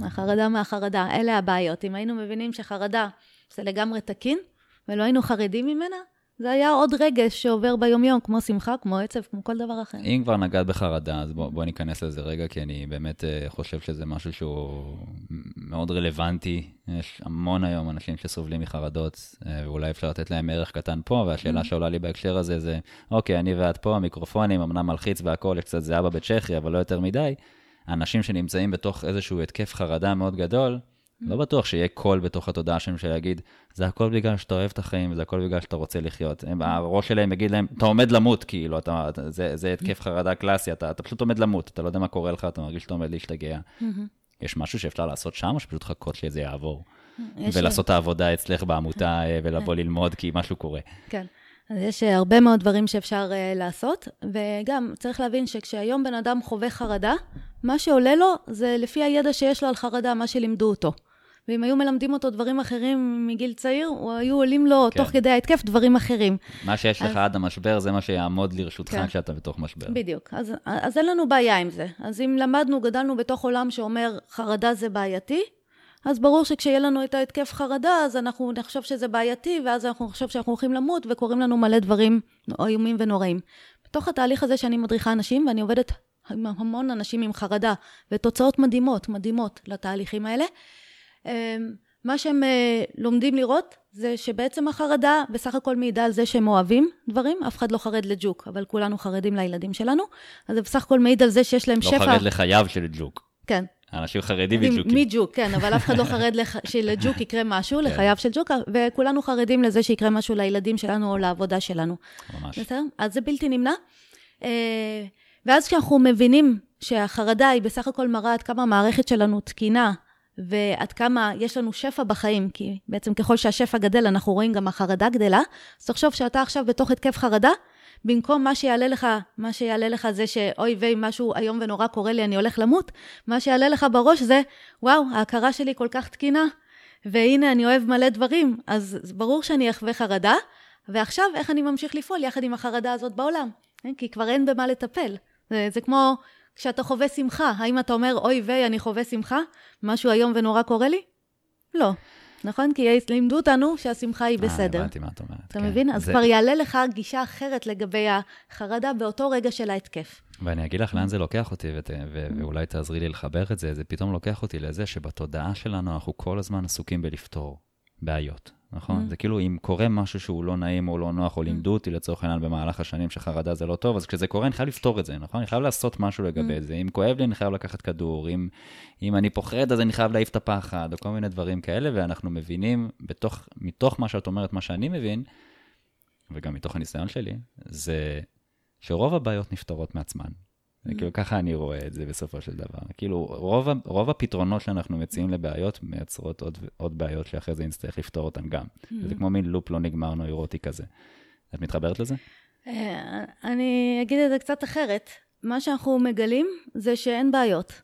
Speaker 2: אה, החרדה מהחרדה, אלה הבעיות. אם היינו מבינים שחרדה זה לגמרי תקין, ולא היינו חרדים ממנה, זה היה עוד רגש שעובר ביומיום, כמו שמחה, כמו עצב, כמו כל דבר אחר.
Speaker 1: אם כבר נגעת בחרדה, אז בואו בוא ניכנס לזה רגע, כי אני באמת uh, חושב שזה משהו שהוא מאוד רלוונטי. יש המון היום אנשים שסובלים מחרדות, uh, ואולי אפשר לתת להם ערך קטן פה, והשאלה mm-hmm. שעולה לי בהקשר הזה זה, אוקיי, אני ואת פה, המיקרופונים, אמנם מלחיץ והכול, יש קצת זהבה בצ'כי, אבל לא יותר מדי. אנשים שנמצאים בתוך איזשהו התקף חרדה מאוד גדול, לא בטוח שיהיה קול בתוך התודעה שלהם שיגיד, זה הכל בגלל שאתה אוהב את החיים, זה הכל בגלל שאתה רוצה לחיות. הם, הראש שלהם יגיד להם, אתה עומד למות, כאילו, אתה, זה, זה התקף חרדה קלאסי, אתה, אתה פשוט עומד למות, אתה לא יודע מה קורה לך, אתה מרגיש שאתה עומד להשתגע. יש משהו שאפשר לעשות שם, או שפשוט לחכות שזה יעבור? ולעשות את העבודה אצלך בעמותה אה, ולבוא ללמוד כי משהו קורה.
Speaker 2: כן. אז יש אה, הרבה מאוד דברים שאפשר uh, לעשות, וגם צריך להבין שכשהיום בן אדם חווה חרדה, מה שעולה לו זה לפי הידע שיש לו על חרדה, מה שלימדו אותו. ואם היו מלמדים אותו דברים אחרים מגיל צעיר, היו עולים לו כן. תוך כדי ההתקף דברים אחרים.
Speaker 1: מה שיש אז... לך עד המשבר זה מה שיעמוד לרשותך כן. כשאתה בתוך משבר.
Speaker 2: בדיוק. אז, אז אין לנו בעיה עם זה. אז אם למדנו, גדלנו בתוך עולם שאומר חרדה זה בעייתי, אז ברור שכשיהיה לנו את ההתקף חרדה, אז אנחנו נחשוב שזה בעייתי, ואז אנחנו נחשוב שאנחנו הולכים למות, וקורים לנו מלא דברים איומים ונוראים. בתוך התהליך הזה שאני מדריכה אנשים, ואני עובדת עם המון אנשים עם חרדה, ותוצאות מדהימות, מדהימות לתהליכים האלה, מה שהם אה, לומדים לראות זה שבעצם החרדה בסך הכל מעידה על זה שהם אוהבים דברים, אף אחד לא חרד לג'וק, אבל כולנו חרדים לילדים שלנו, אז זה בסך הכל מעיד על זה שיש להם
Speaker 1: לא
Speaker 2: שפע.
Speaker 1: לא חרד לחייו של ג'וק.
Speaker 2: כן.
Speaker 1: אנשים חרדים מג'וקים.
Speaker 2: מג'וק, כן, אבל אף אחד לא חרד לח... שלג'וק יקרה משהו, כן. לחייו של ג'וק, וכולנו חרדים לזה שיקרה משהו לילדים שלנו או לעבודה שלנו.
Speaker 1: ממש.
Speaker 2: בסדר? אז זה בלתי נמנע. אה, ואז כשאנחנו מבינים שהחרדה היא בסך הכל מראה עד כמה המערכת שלנו תקינה, ועד כמה יש לנו שפע בחיים, כי בעצם ככל שהשפע גדל, אנחנו רואים גם החרדה גדלה. אז תחשוב שאתה עכשיו בתוך התקף חרדה, במקום מה שיעלה לך, מה שיעלה לך זה שאוי ויי, משהו איום ונורא קורה לי, אני הולך למות, מה שיעלה לך בראש זה, וואו, ההכרה שלי כל כך תקינה, והנה, אני אוהב מלא דברים, אז ברור שאני אחווה חרדה, ועכשיו, איך אני ממשיך לפעול יחד עם החרדה הזאת בעולם? כן? כי כבר אין במה לטפל. זה, זה כמו כשאתה חווה שמחה, האם אתה אומר, אוי ויי, אני חווה שמחה? משהו איום ונורא קורה לי? לא. נכון? כי לימדו אותנו שהשמחה היא אה, בסדר.
Speaker 1: אה, הבנתי מה את אומרת.
Speaker 2: אתה כן. מבין? אז זה... כבר יעלה לך גישה אחרת לגבי החרדה באותו רגע של ההתקף.
Speaker 1: ואני אגיד לך לאן זה לוקח אותי, ות... ו... ואולי תעזרי לי לחבר את זה, זה פתאום לוקח אותי לזה שבתודעה שלנו אנחנו כל הזמן עסוקים בלפתור בעיות. נכון?
Speaker 2: Mm.
Speaker 1: זה כאילו אם קורה משהו שהוא לא נעים או לא נוח, או
Speaker 2: Mm.
Speaker 1: לימדו אותי לצורך העניין במהלך השנים שחרדה זה לא טוב, אז כשזה קורה אני חייב לפתור את זה, נכון? אני חייב לעשות משהו לגבי
Speaker 2: Mm.
Speaker 1: זה. אם כואב לי, אני חייב לקחת כדור. אם, אם אני פוחד, אז אני חייב להעיף את הפחד, או כל מיני דברים כאלה, ואנחנו מבינים, בתוך, מתוך מה שאת אומרת, מה שאני מבין, וגם מתוך הניסיון שלי, זה שרוב הבעיות נפתרות מעצמן. כאילו ככה אני רואה את זה בסופו של דבר. כאילו, רוב, רוב הפתרונות שאנחנו מציעים לבעיות מייצרות עוד, עוד בעיות שאחרי זה נצטרך לפתור אותן גם. זה כמו מין לופ לא נגמר נוירוטי כזה. את מתחברת לזה?
Speaker 2: אה, אני אגיד את זה קצת אחרת. מה שאנחנו מגלים זה שאין בעיות.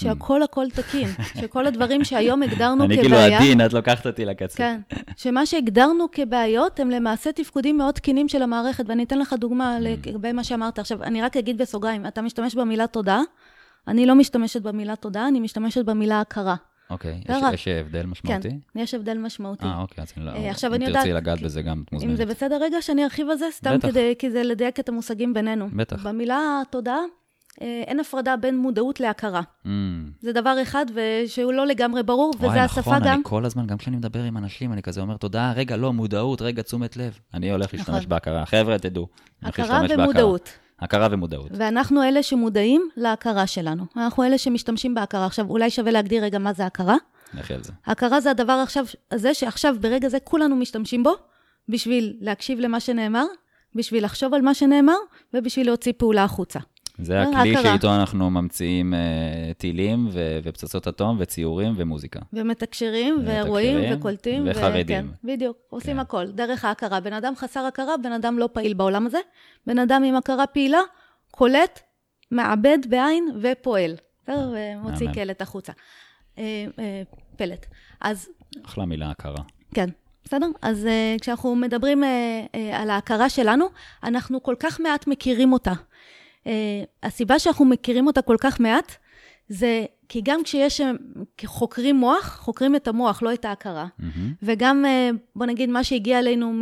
Speaker 2: שהכל הכל תקין. שכל הדברים שהיום הגדרנו
Speaker 1: אני
Speaker 2: כבעיה...
Speaker 1: כאילו עדין, את לוקחת אותי לקצה.
Speaker 2: כן. שמה שהגדרנו כבעיות הם למעשה תפקודים מאוד תקינים של המערכת, ואני אתן לך דוגמה לגבי מה שאמרת. עכשיו, אני רק אגיד בסוגריים, אתה משתמש במילה תודה, אני לא משתמשת במילה תודה, אני משתמשת במילה הכרה.
Speaker 1: אוקיי,
Speaker 2: זה
Speaker 1: יש. יש הבדל
Speaker 2: כן,
Speaker 1: משמעותי?
Speaker 2: יש הבדל משמעותי.
Speaker 1: אה, אוקיי, אז אני לא...
Speaker 2: אה, עכשיו
Speaker 1: אם
Speaker 2: אני
Speaker 1: תרצי
Speaker 2: יודעת-
Speaker 1: לגעת בזה גם, את
Speaker 2: אם
Speaker 1: מוזמנת.
Speaker 2: זה בסדר רגע שאני ארחיב על זה, סתם. כדי, כי זה לדייק את המושגים בינינו.
Speaker 1: בטח.
Speaker 2: במילה תודה, אין הפרדה בין מודעות להכרה.
Speaker 1: Mm.
Speaker 2: זה דבר אחד ושהוא לא לגמרי ברור, וזה
Speaker 1: וואי,
Speaker 2: השפה
Speaker 1: נכון,
Speaker 2: גם.
Speaker 1: אני כל הזמן, גם כשאני מדבר עם אנשים, אני כזה אומר, תודה, רגע, לא, מודעות, רגע, תשומת לב. אני הולך להשתמש
Speaker 2: נכון.
Speaker 1: בהכרה. חבר'ה, תדעו.
Speaker 2: הכרה
Speaker 1: להשתמש בהכרה.
Speaker 2: ומודעות.
Speaker 1: הכרה ומודעות.
Speaker 2: ואנחנו אלה שמודעים להכרה שלנו. אנחנו אלה שמשתמשים בהכרה. עכשיו, אולי שווה להגדיר רגע מה זה הכרה.
Speaker 1: לכי על זה.
Speaker 2: הכרה זה הדבר עכשיו, הזה שעכשיו, ברגע זה, כולנו משתמשים בו, בשביל להקשיב למה שנאמר, בשביל לחשוב על מה שנאמר, ובשביל להוציא פעולה החוצה.
Speaker 1: זה
Speaker 2: אה,
Speaker 1: הכלי. שאיתו אנחנו ממציאים אה, טילים ו- ופצצות אטום וציורים ומוזיקה.
Speaker 2: ומתקשרים, ורואים, וקולטים.
Speaker 1: וחרדים.
Speaker 2: כן, בדיוק, עושים
Speaker 1: כן.
Speaker 2: הכל, דרך ההכרה. בן אדם חסר הכרה, בן אדם לא פעיל בעולם הזה. בן אדם עם הכרה פעילה, קולט, מעבד בעין ופועל. בסדר? ומוציא
Speaker 1: מהמם.
Speaker 2: קלט החוצה. אה, אה, פלט. אז
Speaker 1: אחלה מילה הכרה.
Speaker 2: כן, בסדר? אז uh, כשאנחנו מדברים uh, uh, על ההכרה שלנו, אנחנו כל כך מעט מכירים אותה. Uh, הסיבה שאנחנו מכירים אותה כל כך מעט, זה כי גם כשיש אה, חוקרים מוח, חוקרים את המוח, לא את ההכרה.
Speaker 1: מהמם.
Speaker 2: וגם, אה, בוא נגיד, מה שהגיע אלינו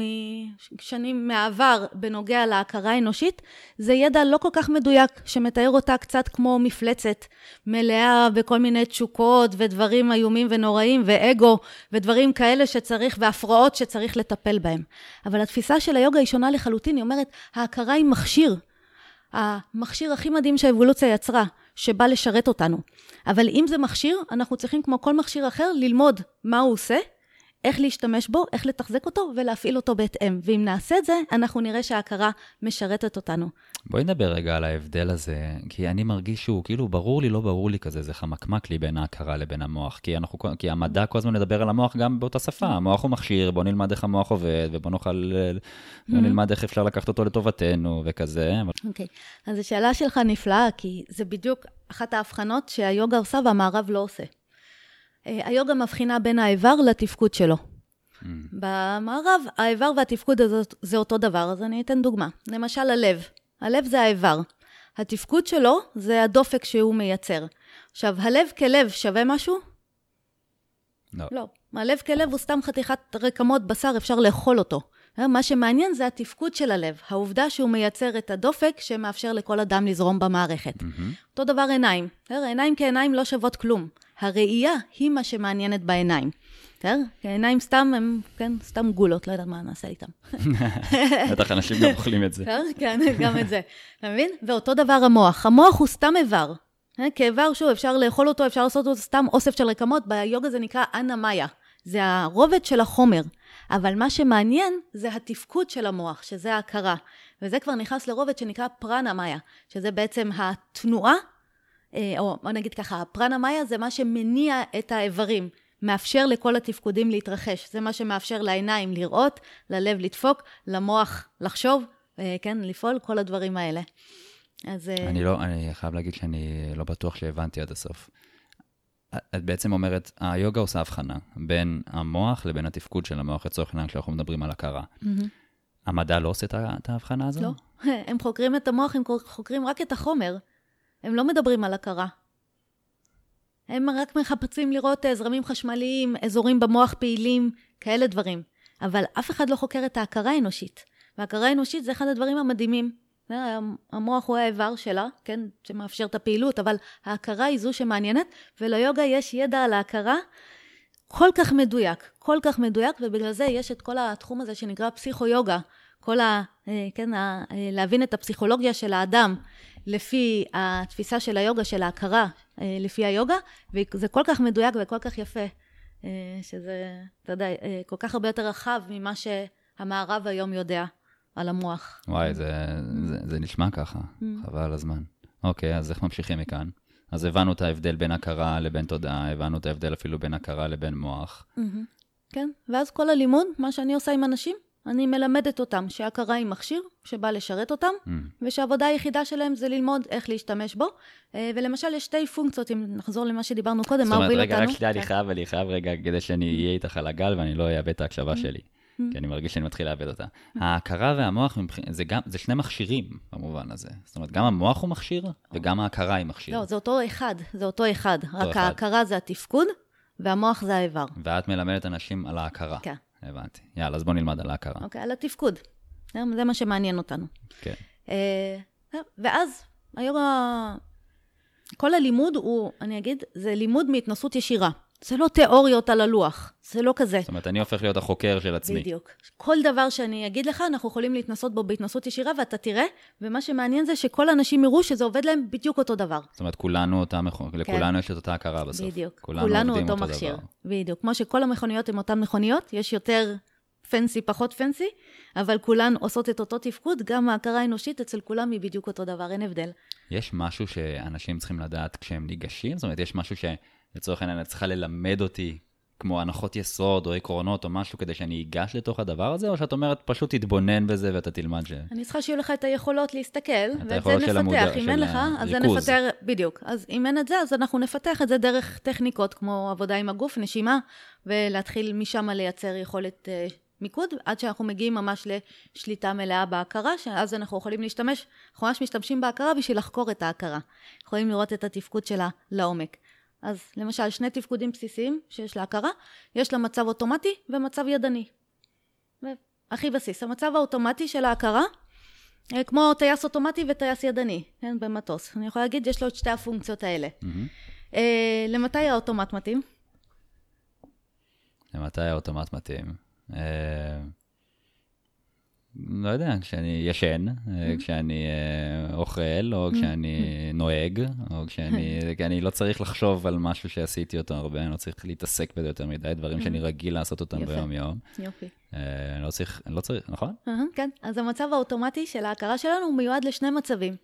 Speaker 2: משנים מהעבר בנוגע להכרה האנושית, זה ידע לא כל כך מדויק, שמתאר אותה קצת כמו מפלצת, מלאה בכל מיני תשוקות ודברים איומים ונוראים, ואגו, ודברים כאלה שצריך, והפרעות שצריך לטפל בהם. אבל התפיסה של היוגה היא שונה לחלוטין, היא אומרת, ההכרה היא מכשיר. המכשיר הכי מדהים שהאבולוציה יצרה, שבא לשרת אותנו. אבל אם זה מכשיר, אנחנו צריכים כמו כל מכשיר אחר ללמוד מה הוא עושה, איך להשתמש בו, איך לתחזק אותו ולהפעיל אותו בהתאם. ואם נעשה את זה, אנחנו נראה שההכרה משרתת אותנו.
Speaker 1: בואי נדבר רגע על ההבדל הזה, כי אני מרגיש שהוא כאילו ברור לי, לא ברור לי כזה, זה חמקמק לי בין ההכרה לבין המוח, כי, אנחנו, כי המדע כל הזמן מדבר על המוח גם באותה שפה, המוח הוא מכשיר, בוא נלמד איך המוח עובד, ובוא נוכל, אה, בוא נלמד איך אפשר לקחת אותו לטובתנו וכזה,
Speaker 2: אוקיי, okay. אז השאלה שלך נפלאה, כי זה בדיוק אחת ההבחנות שהיוגה עושה והמערב לא עושה. אה, היוגה מבחינה בין האיבר לתפקוד שלו. במערב, האיבר והתפקוד הזאת זה אותו דבר, אז אני אתן דוגמה. למשל, הלב. הלב זה האיבר. התפקוד שלו זה הדופק שהוא מייצר. עכשיו, הלב כלב שווה משהו?
Speaker 1: לא.
Speaker 2: לא. הלב כלב הוא סתם חתיכת רקמות בשר, אפשר לאכול אותו. אה, מה שמעניין זה התפקוד של הלב, העובדה שהוא מייצר את הדופק שמאפשר לכל אדם לזרום במערכת.
Speaker 1: מהמם.
Speaker 2: אותו דבר עיניים. בסדר? עיניים כעיניים לא שוות כלום. הראייה היא מה שמעניינת בעיניים. בסדר? כי העיניים סתם הם, כן, סתם גולות, לא יודעת מה נעשה איתם.
Speaker 1: בטח אנשים גם אוכלים את זה.
Speaker 2: כן, גם את זה. אתה מבין? ואותו דבר המוח. המוח הוא סתם איבר. אה, כאיבר, שוב, אפשר לאכול אותו, אפשר לעשות אותו סתם אוסף של רקמות, ביוגה זה נקרא אנה מאיה. זה הרובד של החומר. אבל מה שמעניין זה התפקוד של המוח, שזה ההכרה. וזה כבר נכנס לרובד שנקרא פרנה מאיה, שזה בעצם התנועה, או בוא נגיד ככה, הפרנה מאיה זה מה שמניע את האיברים. מאפשר לכל התפקודים להתרחש. זה מה שמאפשר לעיניים לראות, ללב לדפוק, למוח לחשוב, אה, כן, לפעול, כל הדברים האלה. אז... אה,
Speaker 1: אני לא, אני חייב להגיד שאני לא בטוח שהבנתי עד הסוף. את בעצם אומרת, היוגה עושה הבחנה בין המוח לבין התפקוד של המוח, לצורך העניין כשאנחנו מדברים על הכרה. המדע לא עושה את ההבחנה הזו?
Speaker 2: לא. הם חוקרים את המוח, הם חוקרים רק את החומר. הם לא מדברים על הכרה. הם רק מחפשים לראות אה, זרמים חשמליים, אזורים במוח פעילים, כאלה דברים. אבל אף אחד לא חוקר את ההכרה האנושית. וההכרה האנושית זה אחד הדברים המדהימים. אה, המוח הוא האיבר שלה, כן, שמאפשר את הפעילות, אבל ההכרה היא זו שמעניינת, וליוגה יש ידע על ההכרה כל כך מדויק, כל כך מדויק, ובגלל זה יש את כל התחום הזה שנקרא פסיכו-יוגה. כל ה... אה, כן, ה, להבין את הפסיכולוגיה של האדם לפי התפיסה של היוגה, של ההכרה אה, לפי היוגה, וזה כל כך מדויק וכל כך יפה, שזה, אתה יודע, כל כך הרבה יותר רחב ממה שהמערב היום יודע על המוח.
Speaker 1: וואי, זה, זה, זה נשמע ככה, mm. חבל על הזמן. אוקיי, אז איך ממשיכים מכאן? אז הבנו את ההבדל בין הכרה לבין תודעה, הבנו את ההבדל אפילו בין הכרה לבין מוח. Mm-hmm.
Speaker 2: כן, ואז כל הלימוד, מה שאני עושה עם אנשים, אני מלמדת אותם שהכרה היא מכשיר שבא לשרת אותם, mm. ושהעבודה היחידה שלהם זה ללמוד איך להשתמש בו. אה, ולמשל, יש שתי פונקציות, אם נחזור למה שדיברנו קודם, מה הוביל אותנו.
Speaker 1: זאת אומרת, רגע, רק שנייה, אני חייב, אני חייב רגע, כדי שאני אהיה איתך על הגל ואני לא אאבד את ההקשבה mm. שלי. Mm. כי אני מרגיש שאני מתחיל לאבד אותה. ההכרה והמוח, זה, גם, זה שני מכשירים במובן הזה. זאת אומרת, גם המוח הוא מכשיר, וגם ההכרה היא מכשיר.
Speaker 2: לא, זה אותו אחד, זה אותו אחד. רק ההכרה זה התפקוד, והמוח זה האיבר.
Speaker 1: ואת מלמדת אנשים על ההכרה.
Speaker 2: כן.
Speaker 1: הבנתי. יאללה, אז בוא נלמד על ההכרה.
Speaker 2: אוקיי, על התפקוד. זה מה שמעניין אותנו.
Speaker 1: כן.
Speaker 2: אה, ואז, היום, כל הלימוד הוא, אני אגיד, זה לימוד מהתנסות ישירה. זה לא תיאוריות על הלוח, זה לא כזה.
Speaker 1: זאת אומרת, אני הופך להיות החוקר של עצמי.
Speaker 2: בדיוק. כל דבר שאני אגיד לך, אנחנו יכולים להתנסות בו בהתנסות ישירה, ואתה תראה, ומה שמעניין זה שכל האנשים יראו שזה עובד להם בדיוק אותו דבר.
Speaker 1: זאת אומרת, כולנו אותה מכונית, כן. לכולנו יש את אותה הכרה בסוף.
Speaker 2: בדיוק. כולנו, כולנו אותו, אותו מכשיר. דבר. בדיוק. כמו שכל המכוניות הן אותן מכוניות, יש יותר פנסי, פחות פנסי, אבל כולן עושות את אותו תפקוד, גם ההכרה האנושית אצל כולם היא בדיוק אותו דבר, אין הבדל.
Speaker 1: יש משהו שאנשים צריכים לדעת כשהם ניגשים? זאת אומרת, יש משהו ש... לצורך העניין, את צריכה ללמד אותי כמו הנחות יסוד או עקרונות או משהו כדי שאני אגש לתוך הדבר הזה, או שאת אומרת, פשוט תתבונן בזה ואתה תלמד ש...
Speaker 2: אני צריכה שיהיו לך את היכולות להסתכל, ואת זה נפתח. המודע, אם אין לך, אז זה נפטר, בדיוק. אז אם אין את זה, אז אנחנו נפתח את זה דרך טכניקות כמו עבודה עם הגוף, נשימה, ולהתחיל משם לייצר יכולת uh, מיקוד, עד שאנחנו מגיעים ממש לשליטה מלאה בהכרה, שאז אנחנו יכולים להשתמש, אנחנו ממש משתמשים בהכרה בשביל לחקור את ההכרה. יכולים לראות את התפקוד שלה לעומק. אז למשל, שני תפקודים בסיסיים שיש להכרה, יש לה מצב אוטומטי ומצב ידני. הכי בסיס. המצב האוטומטי של ההכרה, אה, כמו טייס אוטומטי וטייס ידני, כן, במטוס. אני יכולה להגיד, יש לו את שתי הפונקציות האלה. Mm-hmm. אה, למתי האוטומט מתאים?
Speaker 1: למתי האוטומט מתאים? אה, לא יודע, כשאני ישן, mm-hmm. כשאני אה, אוכל, או mm-hmm. כשאני נוהג, או כשאני... כי אני לא צריך לחשוב על משהו שעשיתי אותו הרבה, אני לא צריך להתעסק בזה יותר מדי, דברים שאני mm-hmm. רגיל לעשות אותם ביום-יום.
Speaker 2: יופי.
Speaker 1: אה, אני לא צריך, אני לא צריך, נכון?
Speaker 2: כן, אז המצב האוטומטי של ההכרה שלנו הוא מיועד לשני מצבים.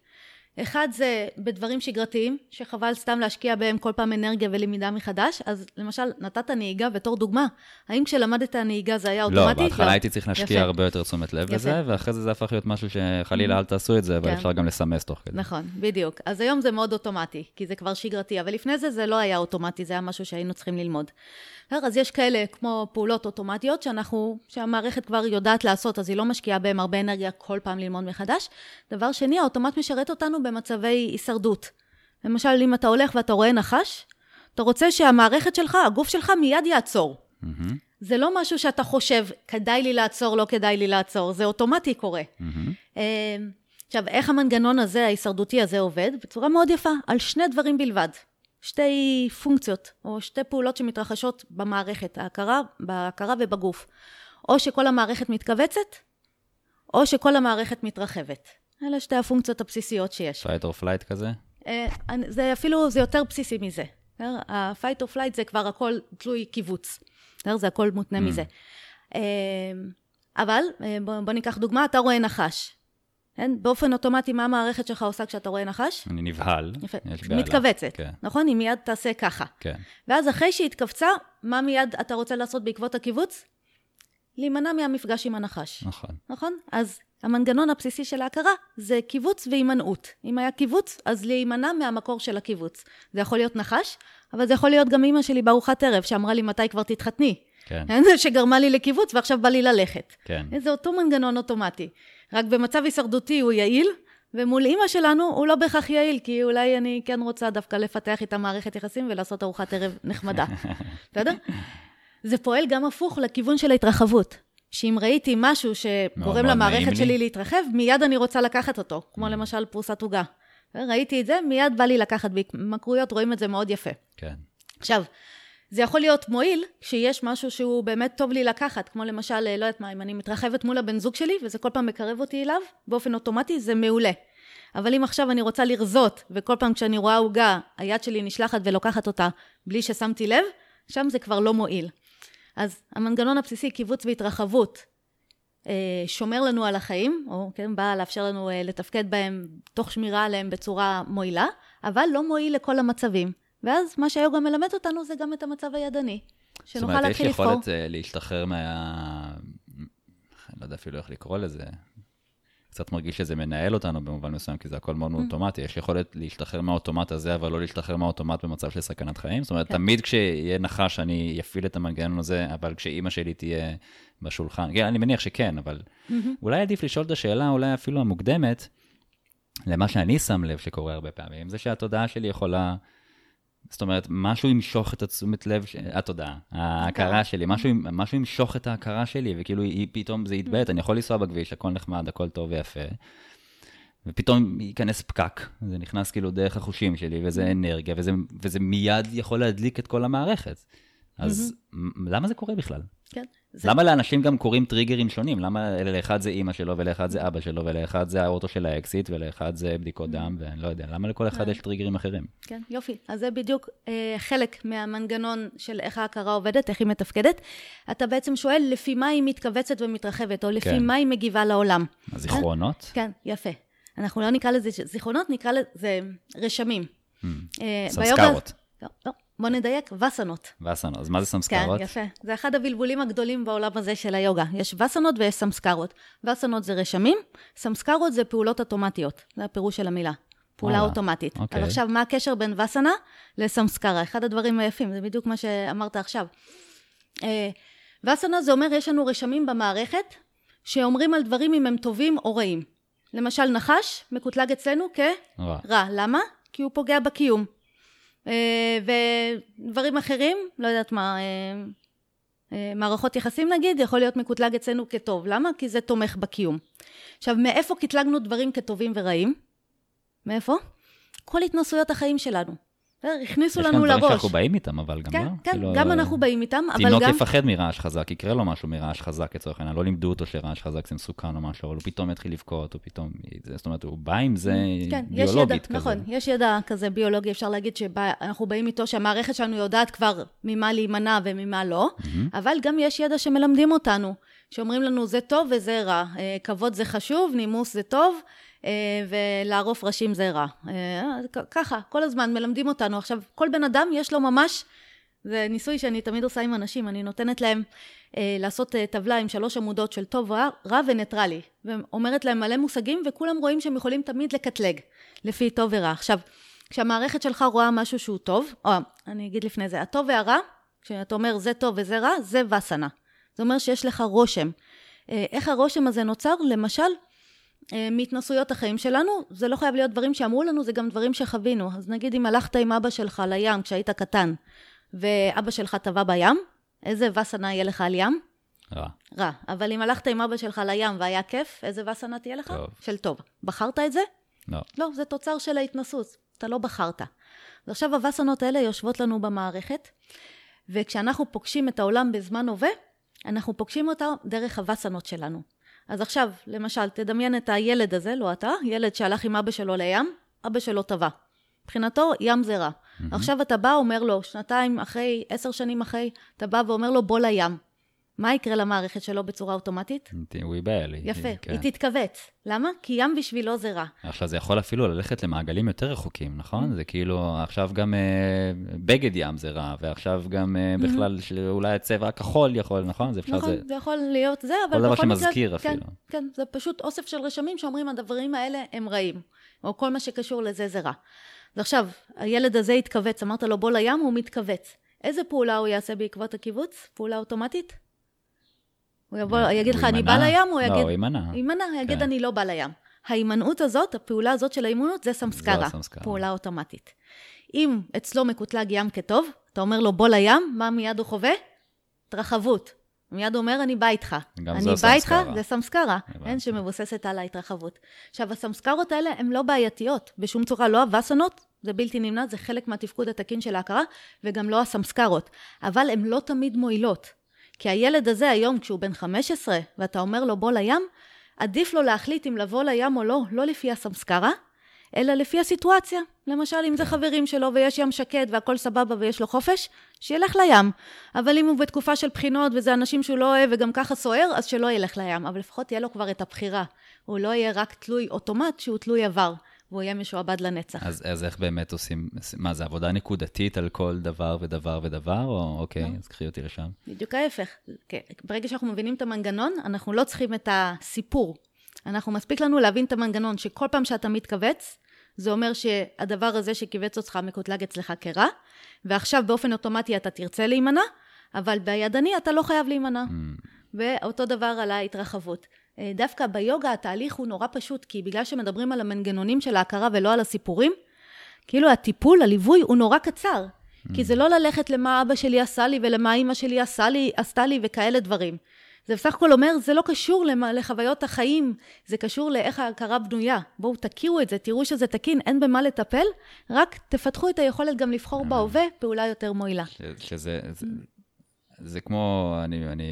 Speaker 2: אחד זה בדברים שגרתיים, שחבל סתם להשקיע בהם כל פעם אנרגיה ולמידה מחדש. אז למשל, נתת נהיגה בתור דוגמה. האם כשלמדת נהיגה זה היה אוטומטי?
Speaker 1: לא, בהתחלה לא. הייתי צריך להשקיע יפה. הרבה יותר תשומת לב בזה, ואחרי זה זה הפך להיות משהו שחלילה אל תעשו את זה, אבל כן. אפשר גם לסמס תוך כדי.
Speaker 2: נכון, בדיוק. אז היום זה מאוד אוטומטי, כי זה כבר שגרתי, אבל לפני זה זה לא היה אוטומטי, זה היה משהו שהיינו צריכים ללמוד. אז יש כאלה כמו פעולות אוטומטיות שאנחנו, שהמערכת כבר יודעת לעשות, אז היא לא משקיעה בהם הרבה אנרגיה כל פעם ללמוד מחדש. דבר שני, האוטומט משרת אותנו במצבי הישרדות. למשל, אם אתה הולך ואתה רואה נחש, אתה רוצה שהמערכת שלך, הגוף שלך מיד יעצור. Mm-hmm. זה לא משהו שאתה חושב, כדאי לי לעצור, לא כדאי לי לעצור, זה אוטומטי קורה. Mm-hmm. עכשיו, איך המנגנון הזה, ההישרדותי הזה עובד? בצורה מאוד יפה, על שני דברים בלבד. שתי פונקציות, או שתי פעולות שמתרחשות במערכת, ההכרה, בהכרה ובגוף. או שכל המערכת מתכווצת, או שכל המערכת מתרחבת. אלה שתי הפונקציות הבסיסיות שיש.
Speaker 1: fight or flight כזה?
Speaker 2: אה, זה אפילו, זה יותר בסיסי מזה. ה-fight or flight זה כבר הכל תלוי קיבוץ. זה הכל מותנה mm. מזה. אה, אבל, אה, בוא, בוא ניקח דוגמה, אתה רואה נחש. כן? באופן אוטומטי, מה המערכת שלך עושה כשאתה רואה נחש?
Speaker 1: אני נבהל.
Speaker 2: יפה. מתכווצת, כן. נכון? היא מיד תעשה ככה.
Speaker 1: כן.
Speaker 2: ואז אחרי שהיא התכווצה, מה מיד אתה רוצה לעשות בעקבות הקיבוץ? להימנע מהמפגש עם הנחש.
Speaker 1: נכון.
Speaker 2: נכון? אז המנגנון הבסיסי של ההכרה זה קיבוץ והימנעות. אם היה קיבוץ, אז להימנע מהמקור של הקיבוץ. זה יכול להיות נחש, אבל זה יכול להיות גם אימא שלי בארוחת ערב, שאמרה לי מתי כבר תתחתני.
Speaker 1: כן.
Speaker 2: שגרמה לי לקיבוץ ועכשיו בא לי ללכת.
Speaker 1: כן.
Speaker 2: זה אותו מנגנון אוטומטי. רק במצב הישרדותי הוא יעיל, ומול אימא שלנו הוא לא בהכרח יעיל, כי אולי אני כן רוצה דווקא לפתח איתה מערכת יחסים ולעשות ארוחת ערב נחמדה. בסדר? זה פועל גם הפוך לכיוון של ההתרחבות. שאם ראיתי משהו שגורם למערכת שלי לי. להתרחב, מיד אני רוצה לקחת אותו, כמו mm. למשל פרוסת עוגה. ראיתי את זה, מיד בא לי לקחת, בהתמכרויות רואים את זה מאוד יפה.
Speaker 1: כן.
Speaker 2: עכשיו, זה יכול להיות מועיל כשיש משהו שהוא באמת טוב לי לקחת, כמו למשל, לא יודעת מה, אם אני מתרחבת מול הבן זוג שלי וזה כל פעם מקרב אותי אליו, באופן אוטומטי זה מעולה. אבל אם עכשיו אני רוצה לרזות, וכל פעם כשאני רואה עוגה, היד שלי נשלחת ולוקחת אותה בלי ששמתי לב, שם זה כבר לא מועיל. אז המנגנון הבסיסי, קיבוץ והתרחבות, אה, שומר לנו על החיים, או כן, בא לאפשר לנו אה, לתפקד בהם תוך שמירה עליהם בצורה מועילה, אבל לא מועיל לכל המצבים. ואז מה שהיוגה מלמד אותנו זה גם את המצב הידני. שנוכל להתחיל לבחור.
Speaker 1: זאת אומרת, יש יכולת להשתחרר מה... אני לא יודע אפילו איך לקרוא לזה. קצת מרגיש שזה מנהל אותנו במובן מסוים, כי זה הכל מאוד מאוד mm. אוטומטי. יש יכולת להשתחרר מהאוטומט הזה, אבל לא להשתחרר מהאוטומט במצב של סכנת חיים. זאת אומרת, כן. תמיד כשיהיה נחש, אני אפעיל את המנגנון הזה, אבל כשאימא שלי תהיה בשולחן, כן, אני מניח שכן, אבל mm-hmm. אולי עדיף לשאול את השאלה, אולי אפילו המוקדמת, למה שאני שם לב שקורה הרבה פעמים, זה שהתודעה שלי יכולה... זאת אומרת, משהו ימשוך את התשומת לב, התודעה, ההכרה שלי, משהו, ימשוך את ההכרה שלי, וכאילו היא פתאום זה יתבעת, אני יכול לנסוע בכביש, הכל נחמד, הכל טוב ויפה, ופתאום ייכנס פקק, זה נכנס כאילו דרך החושים שלי, וזה אנרגיה, וזה, וזה מיד יכול להדליק את כל המערכת. אז למה זה קורה בכלל?
Speaker 2: כן.
Speaker 1: זה... למה לאנשים גם קוראים טריגרים שונים? למה לאחד זה אימא שלו, ולאחד זה אבא שלו, ולאחד זה האוטו של האקסיט, ולאחד זה בדיקות mm. דם, ואני לא יודע, למה לכל אחד יש טריגרים אחרים?
Speaker 2: כן, יופי. אז זה בדיוק אה, חלק מהמנגנון של איך ההכרה עובדת, איך היא מתפקדת. אתה בעצם שואל לפי מה היא מתכווצת ומתרחבת, או לפי כן. מה היא מגיבה לעולם.
Speaker 1: הזיכרונות?
Speaker 2: כן, יפה. אנחנו לא נקרא לזה זיכרונות, נקרא לזה רשמים.
Speaker 1: Mm. אה, סמסקרות.
Speaker 2: לא, לא. בוא נדייק, וסנות.
Speaker 1: וסנות, אז מה זה סמסקרות?
Speaker 2: כן, יפה. זה אחד הבלבולים הגדולים בעולם הזה של היוגה. יש וסנות ויש סמסקרות. וסנות זה רשמים, סמסקרות זה פעולות אוטומטיות. זה הפירוש של המילה. פעולה וואלה, אוטומטית. אוקיי. אז עכשיו, מה הקשר בין וסנה לסמסקרה? אחד הדברים היפים, זה בדיוק מה שאמרת עכשיו. אה, וסנה זה אומר, יש לנו רשמים במערכת שאומרים על דברים אם הם טובים או רעים. למשל, נחש מקוטלג אצלנו כרע. למה? כי הוא פוגע בקיום. אה, ודברים אחרים, לא יודעת מה, אה, אה, מערכות יחסים נגיד, יכול להיות מקוטלג אצלנו כטוב. למה? כי זה תומך בקיום. עכשיו, מאיפה קטלגנו דברים כטובים ורעים? מאיפה? כל התנסויות החיים שלנו. הכניסו לנו לראש. יש
Speaker 1: גם דברים שאנחנו באים איתם, אבל גם
Speaker 2: כן,
Speaker 1: לא.
Speaker 2: כן, כאילו, גם אנחנו באים איתם, אבל
Speaker 1: גם...
Speaker 2: תינוק
Speaker 1: יפחד מרעש חזק, יקרה לו משהו מרעש חזק לצורך העניין, לא לימדו אותו שרעש חזק זה מסוכן או משהו, אבל הוא פתאום יתחיל לבכות, או פתאום... זאת אומרת, הוא בא עם זה כן, ביולוגית
Speaker 2: ידע, כזה. נכון, יש ידע כזה ביולוגי, אפשר להגיד שאנחנו באים איתו, שהמערכת שלנו יודעת כבר ממה להימנע וממה לא, mm-hmm. אבל גם יש ידע שמלמדים אותנו, שאומרים לנו זה טוב וזה רע, אה, כבוד זה חשוב, נימוס זה טוב. אה, ולערוף ראשים זה רע. אה, ככה, כל הזמן מלמדים אותנו. עכשיו, כל בן אדם יש לו ממש, זה ניסוי שאני תמיד עושה עם אנשים, אני נותנת להם אה, לעשות טבלה עם שלוש עמודות של טוב, רע, רע וניטרלי. ואומרת להם מלא מושגים, וכולם רואים שהם יכולים תמיד לקטלג לפי טוב ורע. עכשיו, כשהמערכת שלך רואה משהו שהוא טוב, או אני אגיד לפני זה, הטוב והרע, כשאתה אומר זה טוב וזה רע, זה וסנה. זה אומר שיש לך רושם. איך הרושם הזה נוצר? למשל, מהתנסויות החיים שלנו, זה לא חייב להיות דברים שאמרו לנו, זה גם דברים שחווינו. אז נגיד אם הלכת עם אבא שלך לים כשהיית קטן, ואבא שלך טבע בים, איזה וסנה יהיה לך על ים?
Speaker 1: רע.
Speaker 2: רע. אבל אם הלכת עם אבא שלך לים והיה כיף, איזה וסנה תהיה לך?
Speaker 1: טוב.
Speaker 2: של טוב. בחרת את זה?
Speaker 1: לא.
Speaker 2: לא, זה תוצר של ההתנסות. אתה לא בחרת. ועכשיו הווסנות האלה יושבות לנו במערכת, וכשאנחנו פוגשים את העולם בזמן הווה, אנחנו פוגשים אותה דרך הווסנות שלנו. אז עכשיו, למשל, תדמיין את הילד הזה, לא אתה, ילד שהלך עם אבא שלו לים, אבא שלו טבע. מבחינתו, ים זה רע. Mm-hmm. עכשיו אתה בא, אומר לו, שנתיים אחרי, עשר שנים אחרי, אתה בא ואומר לו, בוא לים. מה יקרה למערכת שלו בצורה אוטומטית?
Speaker 1: הוא ייבהל.
Speaker 2: יפה, כן. היא תתכווץ. למה? כי ים בשבילו זה רע.
Speaker 1: עכשיו, זה יכול אפילו ללכת למעגלים יותר רחוקים, נכון? זה כאילו, עכשיו גם אה, בגד ים זה רע, ועכשיו גם אה, בכלל, אולי הצבע הכחול יכול, נכון?
Speaker 2: זה אפשר נכון, זה... יכול להיות זה, אבל
Speaker 1: כל דבר שמזכיר אפילו.
Speaker 2: כן, כן, זה פשוט אוסף של רשמים שאומרים, הדברים האלה הם רעים, או כל מה שקשור לזה זה רע. ועכשיו, הילד הזה התכווץ, אמרת לו, בוא לים, הוא מתכווץ. איזה פעולה הוא יעשה בעקבות הקיבוץ? פעולה אוטומטית? הוא יבוא, יגיד לך, אני בא לים, הוא יגיד...
Speaker 1: לא, הוא יימנע.
Speaker 2: יימנע, יגיד, כן. אני לא בא לים. ההימנעות הזאת, הפעולה הזאת של ההימנעות, זה סמסקרה. פעולה אוטומטית. אם אצלו מקוטלג ים כטוב, אתה אומר לו, בוא לים, מה מיד הוא חווה? התרחבות. מיד הוא אומר, אני בא איתך. אני בא איתך, זה סמסקרה, אין שמבוססת על ההתרחבות. עכשיו, הסמסקרות האלה הן לא בעייתיות, בשום צורה, לא הווסנות, זה בלתי נמנע, זה חלק מהתפקוד התקין של ההכרה, וגם לא הסמסקרות. אבל הן לא תמיד מועילות. כי הילד הזה היום, כשהוא בן 15, ואתה אומר לו בוא לים, עדיף לו להחליט אם לבוא לים או לא, לא לפי הסמסקרה, אלא לפי הסיטואציה. למשל, אם זה חברים שלו ויש ים שקט והכל סבבה ויש לו חופש, שילך לים. אבל אם הוא בתקופה של בחינות וזה אנשים שהוא לא אוהב וגם ככה סוער, אז שלא ילך לים. אבל לפחות תהיה לו כבר את הבחירה. הוא לא יהיה רק תלוי אוטומט שהוא תלוי עבר. והוא יהיה משועבד לנצח.
Speaker 1: אז, אז איך באמת עושים, מה, זה עבודה נקודתית על כל דבר ודבר ודבר, או אוקיי, לא. אז קחי אותי לשם.
Speaker 2: בדיוק ההפך. כן, ברגע שאנחנו מבינים את המנגנון, אנחנו לא צריכים את הסיפור. אנחנו, מספיק לנו להבין את המנגנון, שכל פעם שאתה מתכווץ, זה אומר שהדבר הזה שכיווץ אותך מקוטלג אצלך כרע, ועכשיו באופן אוטומטי אתה תרצה להימנע, אבל בידני אתה לא חייב להימנע. Mm. ואותו דבר על ההתרחבות. אה, דווקא ביוגה התהליך הוא נורא פשוט, כי בגלל שמדברים על המנגנונים של ההכרה ולא על הסיפורים, כאילו הטיפול, הליווי, הוא נורא קצר. Mm. כי זה לא ללכת למה אבא שלי עשה לי ולמה אימא שלי עשה לי, עשתה לי וכאלה דברים. זה בסך הכל אומר, זה לא קשור לחוויות החיים, זה קשור לאיך ההכרה בנויה. בואו תכירו את זה, תראו שזה תקין, אין במה לטפל, רק תפתחו את היכולת גם לבחור אה. בהווה פעולה יותר מועילה.
Speaker 1: שזה, זה, זה כמו, אני, אני,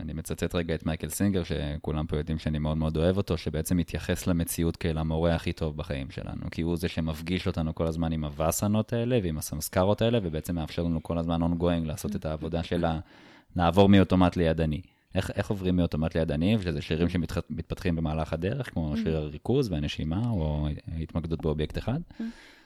Speaker 1: אני מצטט רגע את מייקל סינגר, שכולם פה יודעים שאני מאוד מאוד אוהב אותו, שבעצם מתייחס למציאות כאל המורה הכי טוב בחיים שלנו, כי הוא זה שמפגיש אותנו כל הזמן עם הווסנות האלה ועם הסמסקרות האלה, ובעצם מאפשר לנו כל הזמן ongoing לעשות את העבודה של לעבור מאוטומט לידני. איך, איך עוברים מאוטומט לידני, שזה שירים שמתפתחים במהלך הדרך, כמו שיר הריכוז והנשימה, או התמקדות באובייקט אחד?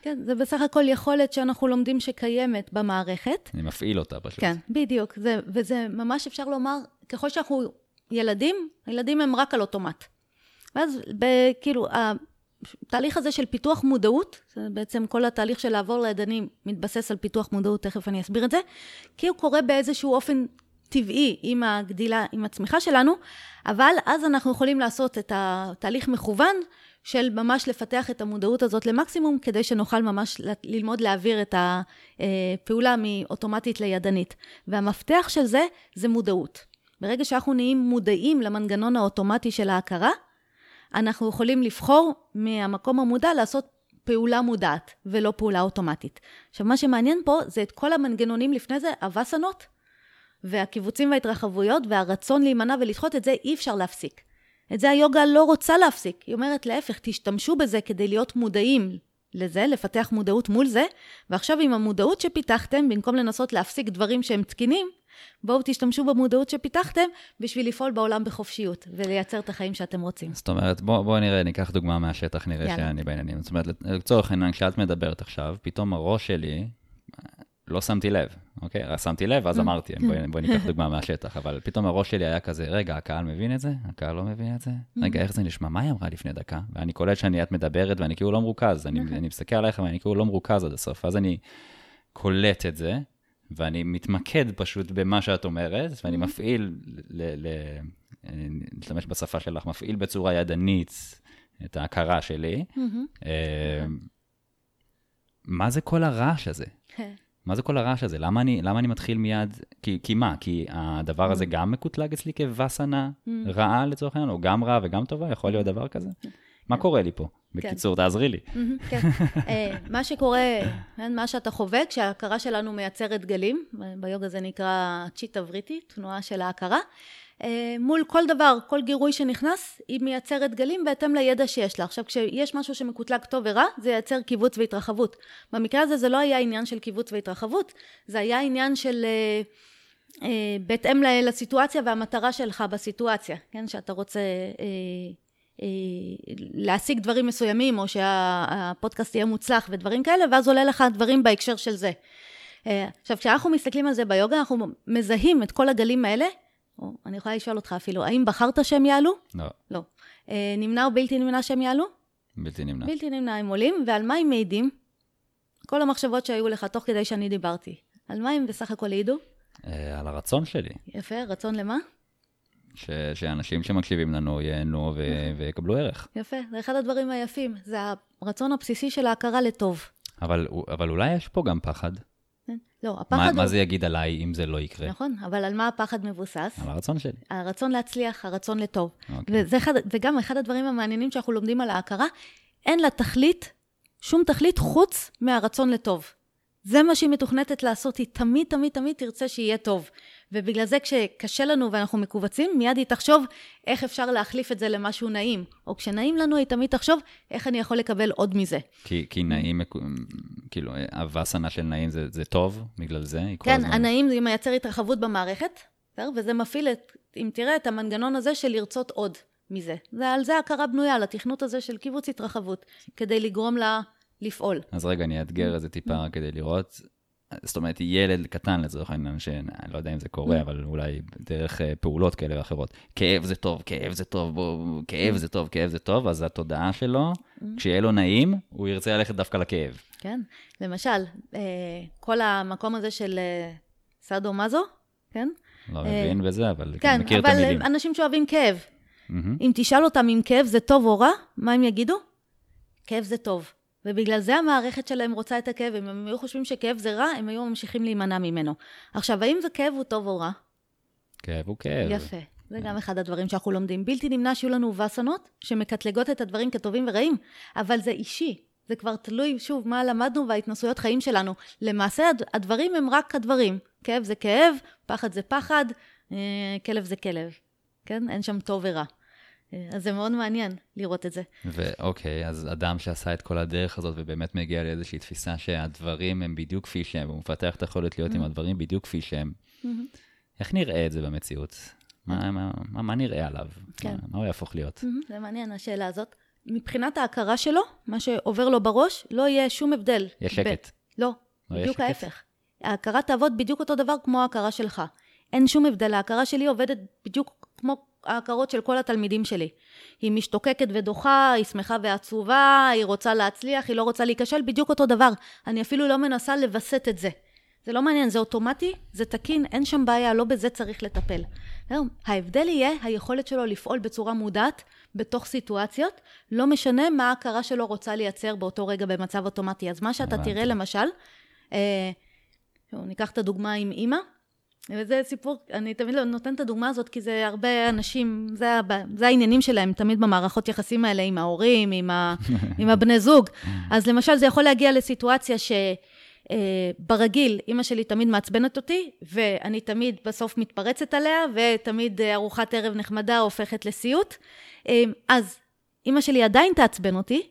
Speaker 2: כן, זה בסך הכל יכולת שאנחנו לומדים שקיימת במערכת.
Speaker 1: אני מפעיל אותה פשוט.
Speaker 2: כן, בדיוק. זה, וזה ממש אפשר לומר, ככל שאנחנו ילדים, הילדים הם רק על אוטומט. ואז כאילו, התהליך הזה של פיתוח מודעות, זה בעצם כל התהליך של לעבור לידני מתבסס על פיתוח מודעות, תכף אני אסביר את זה, כי הוא קורה באיזשהו אופן טבעי עם הגדילה, עם הצמיחה שלנו, אבל אז אנחנו יכולים לעשות את התהליך מכוון של ממש לפתח את המודעות הזאת למקסימום, כדי שנוכל ממש ללמוד להעביר את הפעולה מאוטומטית לידנית. והמפתח של זה, זה מודעות. ברגע שאנחנו נהיים מודעים למנגנון האוטומטי של ההכרה, אנחנו יכולים לבחור מהמקום המודע לעשות פעולה מודעת, ולא פעולה אוטומטית. עכשיו, מה שמעניין פה זה את כל המנגנונים לפני זה, הווסנות, והקיבוצים וההתרחבויות, והרצון להימנע ולדחות, את זה אי אפשר להפסיק. את זה היוגה לא רוצה להפסיק. היא אומרת להפך, תשתמשו בזה כדי להיות מודעים לזה, לפתח מודעות מול זה, ועכשיו עם המודעות שפיתחתם, במקום לנסות להפסיק דברים שהם תקינים, בואו תשתמשו במודעות שפיתחתם בשביל לפעול בעולם בחופשיות ולייצר את החיים שאתם רוצים.
Speaker 1: זאת אומרת, בואו בוא נראה, ניקח דוגמה מהשטח, נראה יאללה. שאני בעניינים. זאת אומרת, לצורך העניין, כשאת מדברת עכשיו, פתאום הראש שלי לא שמתי לב, אוקיי? שמתי לב, אז mm. אמרתי, בואי בוא ניקח דוגמה מהשטח, אבל פתאום הראש שלי היה כזה, רגע, הקהל מבין את זה? הקהל לא מבין את זה? Mm. רגע, איך זה נשמע? מה היא אמרה לפני דקה? ואני קולט שאני, את מדברת ואני כאילו לא מרוכז, אני, אוקיי. אני מסתכל עליך ואני כאילו לא מרוכז עד הסוף, אז אני קולט את זה, ואני מתמקד פשוט במה שאת אומרת, ואני mm. מפעיל, נשתמש בשפה שלך, מפעיל בצורה ידנית את ההכרה שלי. Mm-hmm. אה, מה זה כל הרעש הזה? כן. מה זה כל הרעש הזה? למה אני, למה אני מתחיל מיד? כי, כי מה? כי הדבר הזה mm. גם מקוטלג אצלי כווסנה mm. רעה לצורך העניין, או גם רעה וגם טובה? יכול להיות דבר כזה? מה כן. קורה לי פה? כן. בקיצור, תעזרי לי.
Speaker 2: Mm-hmm, כן. אה, מה שקורה, כן, מה שאתה חווה, כשההכרה שלנו מייצרת גלים, ביוגה זה נקרא צ'יטה וריטי, תנועה של ההכרה, מול כל דבר, כל גירוי שנכנס, היא מייצרת גלים בהתאם לידע שיש לה. עכשיו, כשיש משהו שמקוטלג טוב ורע, זה ייצר קיבוץ והתרחבות. במקרה הזה זה לא היה עניין של קיבוץ והתרחבות, זה היה עניין של... אה, אה, בהתאם לסיטואציה והמטרה שלך בסיטואציה, כן? שאתה רוצה להשיג דברים מסוימים, או שהפודקאסט יהיה מוצלח ודברים כאלה, ואז עולה לך דברים בהקשר של זה. עכשיו, כשאנחנו מסתכלים על זה ביוגה, אנחנו מזהים את כל הגלים האלה או אני יכולה לשאול אותך אפילו, האם בחרת שהם יעלו?
Speaker 1: לא.
Speaker 2: לא. אה, נמנע או בלתי נמנע שהם יעלו?
Speaker 1: בלתי נמנע.
Speaker 2: בלתי נמנע הם עולים, ועל מה הם מעידים? כל המחשבות שהיו לך תוך כדי שאני דיברתי, על מה הם בסך הכל העידו?
Speaker 1: אה, על הרצון שלי.
Speaker 2: יפה, רצון למה?
Speaker 1: ש, שאנשים שמקשיבים לנו ייהנו ו, ויקבלו ערך.
Speaker 2: יפה, זה אחד הדברים היפים, זה הרצון הבסיסי של ההכרה לטוב.
Speaker 1: אבל, אבל אולי יש פה גם פחד.
Speaker 2: לא, הפחד מה, הוא...
Speaker 1: מה זה יגיד עליי אם זה לא יקרה?
Speaker 2: נכון, אבל על מה הפחד מבוסס?
Speaker 1: על הרצון שלי.
Speaker 2: הרצון להצליח, הרצון לטוב. אוקיי. וזה אחד, וגם אחד הדברים המעניינים שאנחנו לומדים על ההכרה, אין לה תכלית שום תכלית חוץ מהרצון לטוב. זה מה שהיא מתוכנתת לעשות, היא תמיד תמיד תמיד תרצה שיהיה טוב. ובגלל זה כשקשה לנו ואנחנו מכווצים, מיד היא תחשוב איך אפשר להחליף את זה למשהו נעים. או כשנעים לנו, היא תמיד תחשוב איך אני יכול לקבל עוד מזה.
Speaker 1: כי, כי נעים, כאילו, הווסנה של נעים זה, זה טוב, בגלל זה?
Speaker 2: כן, הזמן... הנעים זה מייצר התרחבות במערכת, וזה מפעיל, את, אם תראה, את המנגנון הזה של לרצות עוד מזה. ועל זה הכרה בנויה, על התכנות הזה של קיבוץ התרחבות, כדי לגרום לה לפעול.
Speaker 1: אז רגע, אני אאתגר את זה טיפה כדי לראות. זאת אומרת, ילד קטן לצורך העניין, שאני לא יודע אם זה קורה, אבל אולי דרך אה, פעולות כאלה ואחרות. כאב זה טוב, כאב זה טוב, בוא, כאב זה טוב, כאב זה טוב, אז התודעה שלו, כשיהיה לו נעים, הוא ירצה ללכת דווקא לכאב.
Speaker 2: כן, למשל, אה, כל המקום הזה של אה, סאדו מזו, כן?
Speaker 1: לא מבין בזה, אבל כן, מכיר את המילים.
Speaker 2: כן, אבל אנשים שאוהבים כאב. אם תשאל אותם אם כאב זה טוב או רע, מה הם יגידו? כאב זה טוב. ובגלל זה המערכת שלהם רוצה את הכאב. אם הם היו חושבים שכאב זה רע, הם היו ממשיכים להימנע ממנו. עכשיו, האם זה כאב הוא טוב או רע?
Speaker 1: כאב הוא כאב.
Speaker 2: יפה. זה גם אחד הדברים שאנחנו לומדים. בלתי נמנע שיהיו לנו וסנות שמקטלגות את הדברים כטובים ורעים, אבל זה אישי. זה כבר תלוי, שוב, מה למדנו וההתנסויות חיים שלנו. למעשה, הדברים הם רק הדברים. כאב זה כאב, פחד זה פחד, אה, כלב זה כלב. כן? אין שם טוב ורע. אז זה מאוד מעניין לראות את זה.
Speaker 1: ואוקיי, אז אדם שעשה את כל הדרך הזאת ובאמת מגיע לאיזושהי תפיסה שהדברים הם בדיוק כפי שהם, והוא מפתח את היכולת להיות עם mm-hmm. הדברים בדיוק כפי שהם, mm-hmm. איך נראה את זה במציאות? מה, מה, מה, מה נראה עליו? כן. מה, מה הוא יהפוך להיות?
Speaker 2: Mm-hmm. זה מעניין, השאלה הזאת. מבחינת ההכרה שלו, מה שעובר לו בראש, לא יהיה שום הבדל.
Speaker 1: יש שקט.
Speaker 2: ב... לא, לא בדיוק ההפך. ההכרה תעבוד בדיוק אותו דבר כמו ההכרה שלך. אין שום הבדל, ההכרה שלי עובדת בדיוק כמו ההכרות של כל התלמידים שלי. היא משתוקקת ודוחה, היא שמחה ועצובה, היא רוצה להצליח, היא לא רוצה להיכשל, בדיוק אותו דבר. אני אפילו לא מנסה לווסת את זה. זה לא מעניין, זה אוטומטי, זה תקין, אין שם בעיה, לא בזה צריך לטפל. ההבדל יהיה היכולת שלו לפעול בצורה מודעת בתוך סיטואציות, לא משנה מה ההכרה שלו רוצה לייצר באותו רגע במצב אוטומטי. אז מה שאתה תראה למשל, אה, ניקח את הדוגמה עם אימא, וזה סיפור, אני תמיד לא נותנת את הדוגמה הזאת, כי זה הרבה אנשים, זה, זה העניינים שלהם, תמיד במערכות יחסים האלה עם ההורים, עם, ה, עם הבני זוג. אז למשל, זה יכול להגיע לסיטואציה שברגיל, אה, אימא שלי תמיד מעצבנת אותי, ואני תמיד בסוף מתפרצת עליה, ותמיד ארוחת ערב נחמדה הופכת לסיוט. אה, אז אימא שלי עדיין תעצבן אותי,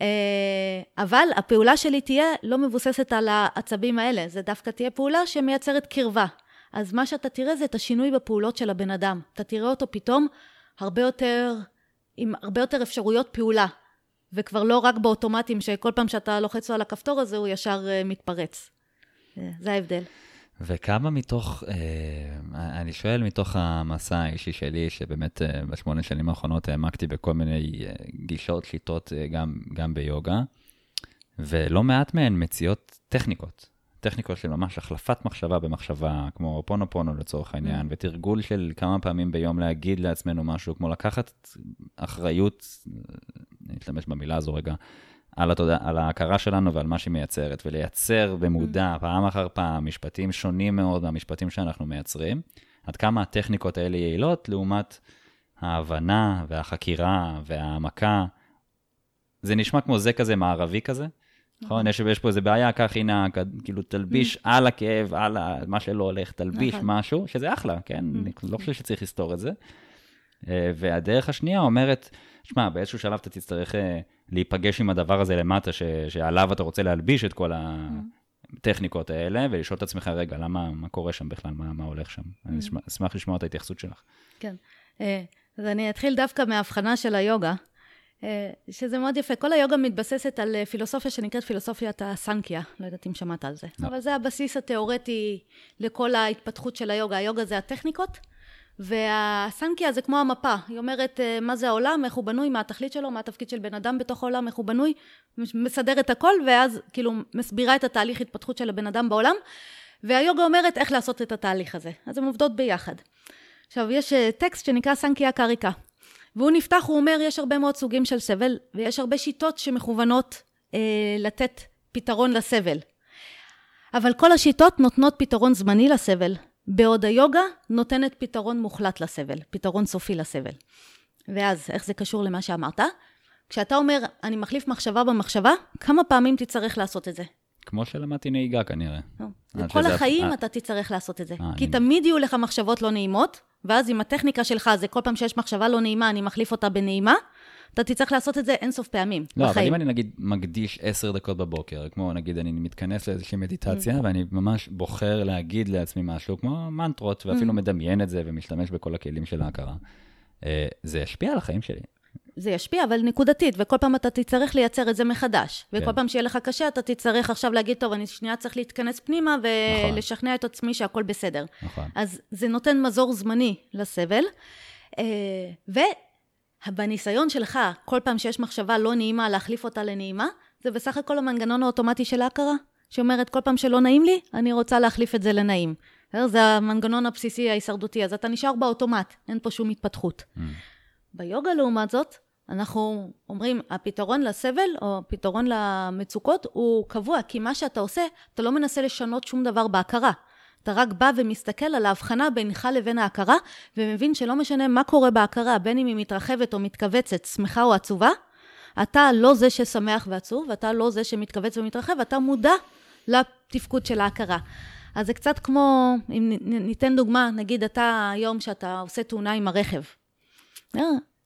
Speaker 2: אה, אבל הפעולה שלי תהיה לא מבוססת על העצבים האלה, זה דווקא תהיה פעולה שמייצרת קרבה. אז מה שאתה תראה זה את השינוי בפעולות של הבן אדם. אתה תראה אותו פתאום הרבה יותר, עם הרבה יותר אפשרויות פעולה. וכבר לא רק באוטומטים, שכל פעם שאתה לוחץ לו על הכפתור הזה, הוא ישר uh, מתפרץ. אה, זה ההבדל.
Speaker 1: וכמה מתוך, אה, אני שואל מתוך המסע האישי שלי, שבאמת אה, בשמונה שנים האחרונות העמקתי בכל מיני אה, גישות, שיטות, אה, גם, גם ביוגה, ולא מעט מהן מציעות טכניקות. טכניקות של ממש החלפת מחשבה במחשבה, כמו פונו פונו לצורך העניין, mm. ותרגול של כמה פעמים ביום להגיד לעצמנו משהו, כמו לקחת אחריות, אני אשתמש במילה הזו רגע, על, התודע, על ההכרה שלנו ועל מה שהיא מייצרת, ולייצר במודע mm. פעם אחר פעם משפטים שונים מאוד מהמשפטים שאנחנו מייצרים, עד כמה הטכניקות האלה יעילות לעומת ההבנה והחקירה וההעמקה. זה נשמע כמו זה כזה מערבי כזה, נכון? יש, יש פה איזה בעיה, קח הנה, כאילו תלביש mm. על הכאב, על מה שלא הולך, תלביש נכון. משהו, שזה אחלה, כן? Mm. אני לא חושב שצריך לסתור את זה. אה, והדרך השנייה אומרת, שמע, באיזשהו שלב אתה תצטרך אה, להיפגש עם הדבר הזה למטה, ש, שעליו אתה רוצה להלביש את כל הטכניקות האלה, ולשאול את עצמך, רגע, למה, מה קורה שם בכלל, מה, מה הולך שם? אני אשמח לשמוע את ההתייחסות שלך.
Speaker 2: כן. אה, אז אני אתחיל דווקא מההבחנה של היוגה. אה, שזה מאוד יפה. כל היוגה מתבססת על אה, פילוסופיה שנקראת פילוסופיית הסנקיה, לא יודעת אם שמעת על זה. לא. אבל זה הבסיס התיאורטי לכל ההתפתחות של היוגה. היוגה זה הטכניקות, והסנקיה זה כמו המפה. היא אומרת אה, מה זה העולם, איך הוא בנוי, מה התכלית שלו, מה התפקיד של בן אדם בתוך העולם, איך הוא בנוי, מסדרת הכל, ואז כאילו מסבירה את התהליך התפתחות של הבן אדם בעולם. והיוגה אומרת איך לעשות את התהליך הזה. אז הן עובדות ביחד. עכשיו, יש טקסט שנקרא סנקיה קריקה. והוא נפתח, הוא אומר, יש הרבה מאוד סוגים של סבל, ויש הרבה שיטות שמכוונות אה, לתת פתרון לסבל. אבל כל השיטות נותנות פתרון זמני לסבל, בעוד היוגה נותנת פתרון מוחלט לסבל, פתרון סופי לסבל. ואז, איך זה קשור למה שאמרת? כשאתה אומר, אני מחליף מחשבה במחשבה, כמה פעמים תצטרך לעשות את זה?
Speaker 1: כמו שלמדתי נהיגה כנראה.
Speaker 2: כל
Speaker 1: שזה-
Speaker 2: החיים
Speaker 1: אה,
Speaker 2: אתה תצטרך לעשות את זה.
Speaker 1: אה,
Speaker 2: כי תמיד יהיו לך מחשבות לא נעימות, ואז עם הטכניקה שלך, זה כל פעם שיש מחשבה לא נעימה, אני מחליף אותה בנעימה, אתה תצטרך לעשות את זה אינסוף פעמים
Speaker 1: לא, אבל
Speaker 2: בחיים.
Speaker 1: אם אני נגיד מקדיש עשר דקות בבוקר, כמו נגיד אני מתכנס לאיזושהי מדיטציה,
Speaker 2: Mm.
Speaker 1: ואני ממש בוחר להגיד לעצמי משהו, כמו מנטרות, ואפילו
Speaker 2: Mm.
Speaker 1: מדמיין את זה ומשתמש בכל הכלים של ההכרה, אה, זה ישפיע על החיים שלי.
Speaker 2: זה ישפיע, אבל נקודתית, וכל פעם אתה תצטרך לייצר את זה מחדש. וכל
Speaker 1: כן.
Speaker 2: פעם שיהיה לך קשה, אתה תצטרך עכשיו להגיד, טוב, אני שנייה צריך להתכנס פנימה
Speaker 1: נכון.
Speaker 2: ולשכנע את עצמי שהכל בסדר.
Speaker 1: נכון.
Speaker 2: אז זה נותן מזור זמני לסבל. אה, ובניסיון שלך, כל פעם שיש מחשבה לא נעימה, להחליף אותה לנעימה, זה בסך הכל המנגנון האוטומטי של ההכרה, שאומרת, כל פעם שלא נעים לי, אני רוצה להחליף את זה לנעים. בסדר? זה המנגנון הבסיסי ההישרדותי, אז אתה נשאר באוטומט, אין פה שום התפתחות.
Speaker 1: Mm.
Speaker 2: ביוגה, לעומת זאת, אנחנו אומרים, הפתרון לסבל, או הפתרון למצוקות, הוא קבוע, כי מה שאתה עושה, אתה לא מנסה לשנות שום דבר בהכרה. אתה רק בא ומסתכל על ההבחנה בינך לבין ההכרה, ומבין שלא משנה מה קורה בהכרה, בין אם היא מתרחבת או מתכווצת, שמחה או עצובה, אתה לא זה ששמח ועצוב, ואתה לא זה שמתכווץ ומתרחב, אתה מודע לתפקוד של ההכרה. אז זה קצת כמו, אם ניתן דוגמה, נגיד אתה היום שאתה עושה תאונה עם הרכב.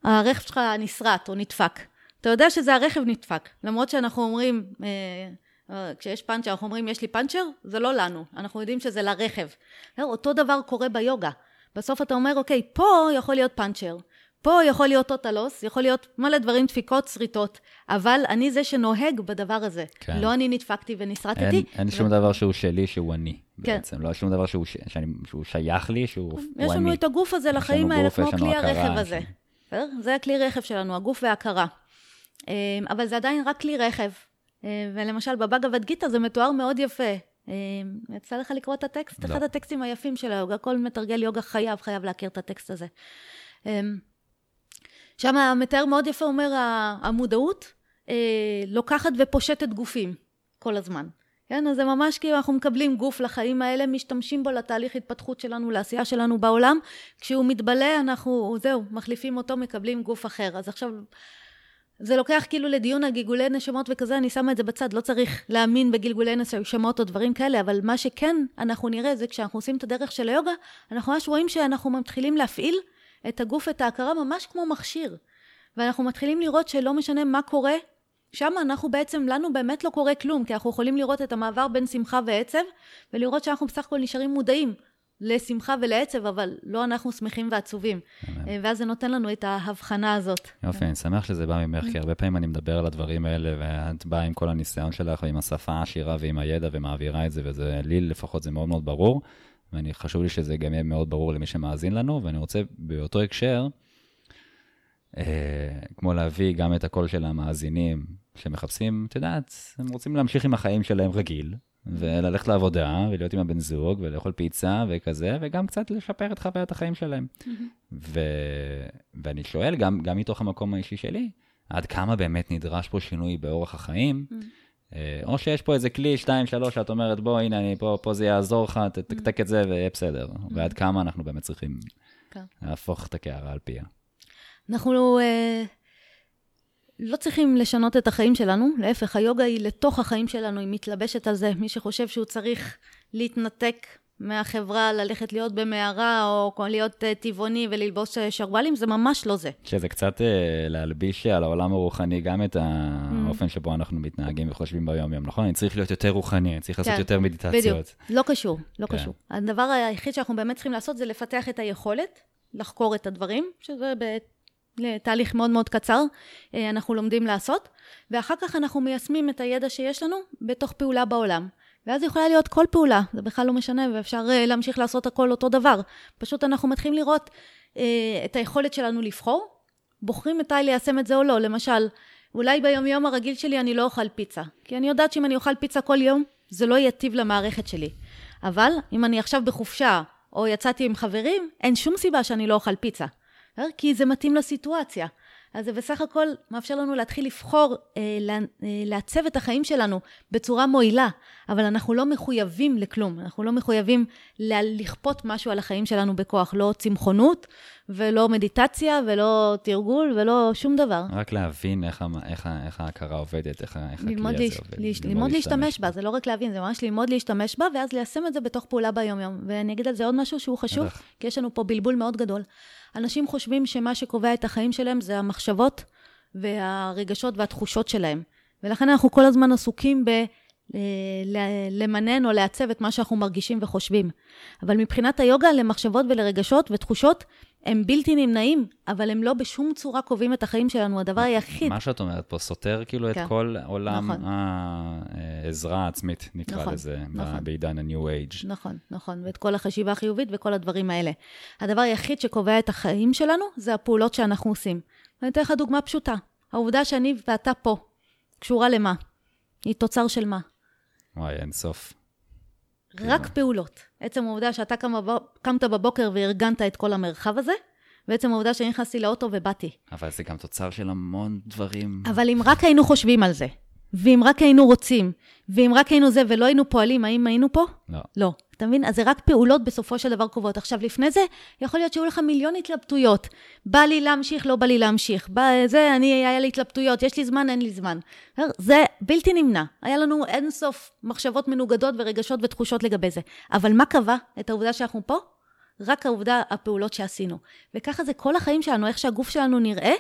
Speaker 2: הרכב שלך נסרט או נדפק. אתה יודע שזה הרכב נדפק, למרות שאנחנו אומרים, אה, אה, כשיש פאנצ'ר, אנחנו אומרים, יש לי פאנצ'ר, זה לא לנו, אנחנו יודעים שזה לרכב. אה, אותו דבר קורה ביוגה. בסוף אתה אומר, אוקיי, פה יכול להיות פאנצ'ר, פה יכול להיות טוטלוס, יכול להיות מלא דברים, דפיקות, שריטות, אבל אני זה שנוהג בדבר הזה.
Speaker 1: כן.
Speaker 2: לא אני נדפקתי ונסרטתי.
Speaker 1: אין, אין
Speaker 2: ו-
Speaker 1: שום דבר שהוא שלי שהוא אני,
Speaker 2: כן.
Speaker 1: בעצם. לא שום דבר שהוא, ש... שאני, שהוא שייך לי, שהוא הוא
Speaker 2: יש לנו
Speaker 1: אני.
Speaker 2: את הגוף הזה לחיים האלה, כמו
Speaker 1: יש
Speaker 2: כלי הרכב
Speaker 1: יש
Speaker 2: הזה.
Speaker 1: לנו-
Speaker 2: בסדר? זה הכלי רכב שלנו, הגוף וההכרה. אה, אבל זה עדיין רק כלי רכב. אה, ולמשל, בבאגavad גיתא זה מתואר מאוד יפה. אה, יצא לך לקרוא את הטקסט?
Speaker 1: לא.
Speaker 2: אחד הטקסטים היפים של היוגה, כל מתרגל יוגה חייב, חייב להכיר את הטקסט הזה. שם המתאר מאוד יפה אומר, המודעות אה, לוקחת ופושטת גופים כל הזמן. כן, אז זה ממש כאילו אנחנו מקבלים גוף לחיים האלה, משתמשים בו לתהליך התפתחות שלנו, לעשייה שלנו בעולם. כשהוא מתבלה, אנחנו, זהו, מחליפים אותו, מקבלים גוף אחר. אז עכשיו, זה לוקח כאילו לדיון על גלגולי נשמות וכזה, אני שמה את זה בצד, לא צריך להאמין בגלגולי נשמות או דברים כאלה, אבל מה שכן אנחנו נראה זה כשאנחנו עושים את הדרך של היוגה, אנחנו ממש רואים שאנחנו מתחילים להפעיל את הגוף, את ההכרה, ממש כמו מכשיר. ואנחנו מתחילים לראות שלא משנה מה קורה, שם אנחנו בעצם, לנו באמת לא קורה כלום, כי אנחנו יכולים לראות את המעבר בין שמחה ועצב, ולראות שאנחנו בסך הכל נשארים מודעים לשמחה ולעצב, אבל לא אנחנו שמחים ועצובים. אה, ואז זה נותן לנו את ההבחנה הזאת.
Speaker 1: יופי, אני שמח שזה בא ממך, כי הרבה פעמים אני מדבר על הדברים האלה, ואת באה עם כל הניסיון שלך, ועם השפה העשירה ועם הידע, ומעבירה את זה, וזה, לי לפחות זה מאוד מאוד ברור, ואני, חשוב לי שזה גם יהיה מאוד ברור למי שמאזין לנו, ואני רוצה באותו הקשר, אה, כמו להביא גם את הקול של המאזינים, שמחפשים, את יודעת, הם רוצים להמשיך עם החיים שלהם רגיל, וללכת לעבודה, ולהיות עם הבן זוג, ולאכול פיצה וכזה, וגם קצת לשפר את חוויית החיים שלהם. ו... ואני שואל, גם, גם מתוך המקום האישי שלי, עד כמה באמת נדרש פה שינוי באורח החיים, אה, או שיש פה איזה כלי, שתיים, שלוש, שאת אומרת, בוא, הנה, אני פה, פה זה יעזור לך, תתקתק את זה ויהיה בסדר. ועד כמה אנחנו באמת צריכים
Speaker 2: כן.
Speaker 1: להפוך את הקערה על פיה.
Speaker 2: אנחנו אה, לא צריכים לשנות את החיים שלנו, להפך, היוגה היא לתוך החיים שלנו, היא מתלבשת על זה. מי שחושב שהוא צריך להתנתק מהחברה, ללכת להיות במערה, או להיות אה, טבעוני וללבוש אה, שרוואלים, זה ממש לא זה.
Speaker 1: שזה קצת אה, להלביש על העולם הרוחני גם את האופן שבו אנחנו מתנהגים וחושבים ביום-יום, נכון? אני צריך להיות יותר רוחני, אני צריך לעשות
Speaker 2: כן,
Speaker 1: יותר מדיטציות.
Speaker 2: בדיוק, לא קשור, לא
Speaker 1: כן.
Speaker 2: קשור. הדבר היחיד שאנחנו באמת צריכים לעשות זה לפתח את היכולת לחקור את הדברים, שזה בתהליך מאוד מאוד קצר, אה, אנחנו לומדים לעשות, ואחר כך אנחנו מיישמים את הידע שיש לנו בתוך פעולה בעולם. ואז יכולה להיות כל פעולה, זה בכלל לא משנה, ואפשר אה, להמשיך לעשות הכל אותו דבר. פשוט אנחנו מתחילים לראות אה, את היכולת שלנו לבחור, בוחרים מתי ליישם את זה או לא. למשל, אולי ביום-יום הרגיל שלי אני לא אוכל פיצה, כי אני יודעת שאם אני אוכל פיצה כל יום, זה לא יטיב למערכת שלי. אבל אם אני עכשיו בחופשה, או יצאתי עם חברים, אין שום סיבה שאני לא אוכל פיצה. אה? כי זה מתאים לסיטואציה. אז זה בסך הכל מאפשר לנו להתחיל לבחור, אה, לה- אה, לעצב את החיים שלנו בצורה מועילה, אבל אנחנו לא מחויבים לכלום, אנחנו לא מחויבים לכפות משהו על החיים שלנו בכוח, לא צמחונות ולא מדיטציה, ולא תרגול, ולא שום דבר.
Speaker 1: רק להבין איך, איך, איך ההכרה עובדת, איך, איך הכלי הזה
Speaker 2: להש...
Speaker 1: עובד.
Speaker 2: ללמוד, ללמוד להשתמש בה, זה לא רק להבין, זה ממש ללמוד להשתמש בה, ואז ליישם את זה בתוך פעולה ביום-יום. ואני אגיד על זה עוד משהו שהוא חשוב, איך? כי יש לנו פה בלבול מאוד גדול. אנשים חושבים שמה שקובע את החיים שלהם זה המחשבות והרגשות והתחושות שלהם. ולכן אנחנו כל הזמן עסוקים ב... למנן או לעצב את מה שאנחנו מרגישים וחושבים. אבל מבחינת היוגה, למחשבות ולרגשות ותחושות, הם בלתי נמנעים, אבל הם לא בשום צורה קובעים את החיים שלנו, הדבר היחיד.
Speaker 1: מה שאת אומרת פה סותר כאילו כן. את כל עולם נכון. העזרה העצמית, נקרא נכון, לזה, נכון. בעידן ה-New Age.
Speaker 2: נכון, נכון, ואת כל החשיבה החיובית וכל הדברים האלה. הדבר היחיד שקובע את החיים שלנו, זה הפעולות שאנחנו עושים. ואני אתן לך דוגמה פשוטה. העובדה שאני ואתה פה, קשורה למה? היא תוצר של מה?
Speaker 1: וואי, אין סוף.
Speaker 2: רק כאילו... פעולות. עצם העובדה שאתה. קמת בבוקר וארגנת את כל המרחב הזה, ועצם העובדה שאני נכנסתי לאוטו ובאתי.
Speaker 1: אבל זה גם תוצר של המון דברים.
Speaker 2: אבל אם רק היינו חושבים על זה, ואם רק היינו רוצים, ואם רק היינו זה ולא היינו פועלים, האם היינו פה?
Speaker 1: לא.
Speaker 2: לא. אתה מבין? אז זה רק פעולות בסופו של דבר קובעות. עכשיו, לפני זה, יכול להיות שהיו לך מיליון התלבטויות. בא לי להמשיך, לא בא לי להמשיך. בא, זה, אני, היה לי התלבטויות, יש לי זמן, אין לי זמן. זה בלתי נמנע. היה לנו אינסוף מחשבות מנוגדות ורגשות ותחושות לגבי זה. אבל מה קבע את העובדה שאנחנו פה? רק העובדה, הפעולות שעשינו. וככה זה כל החיים שלנו, איך שהגוף שלנו נראה,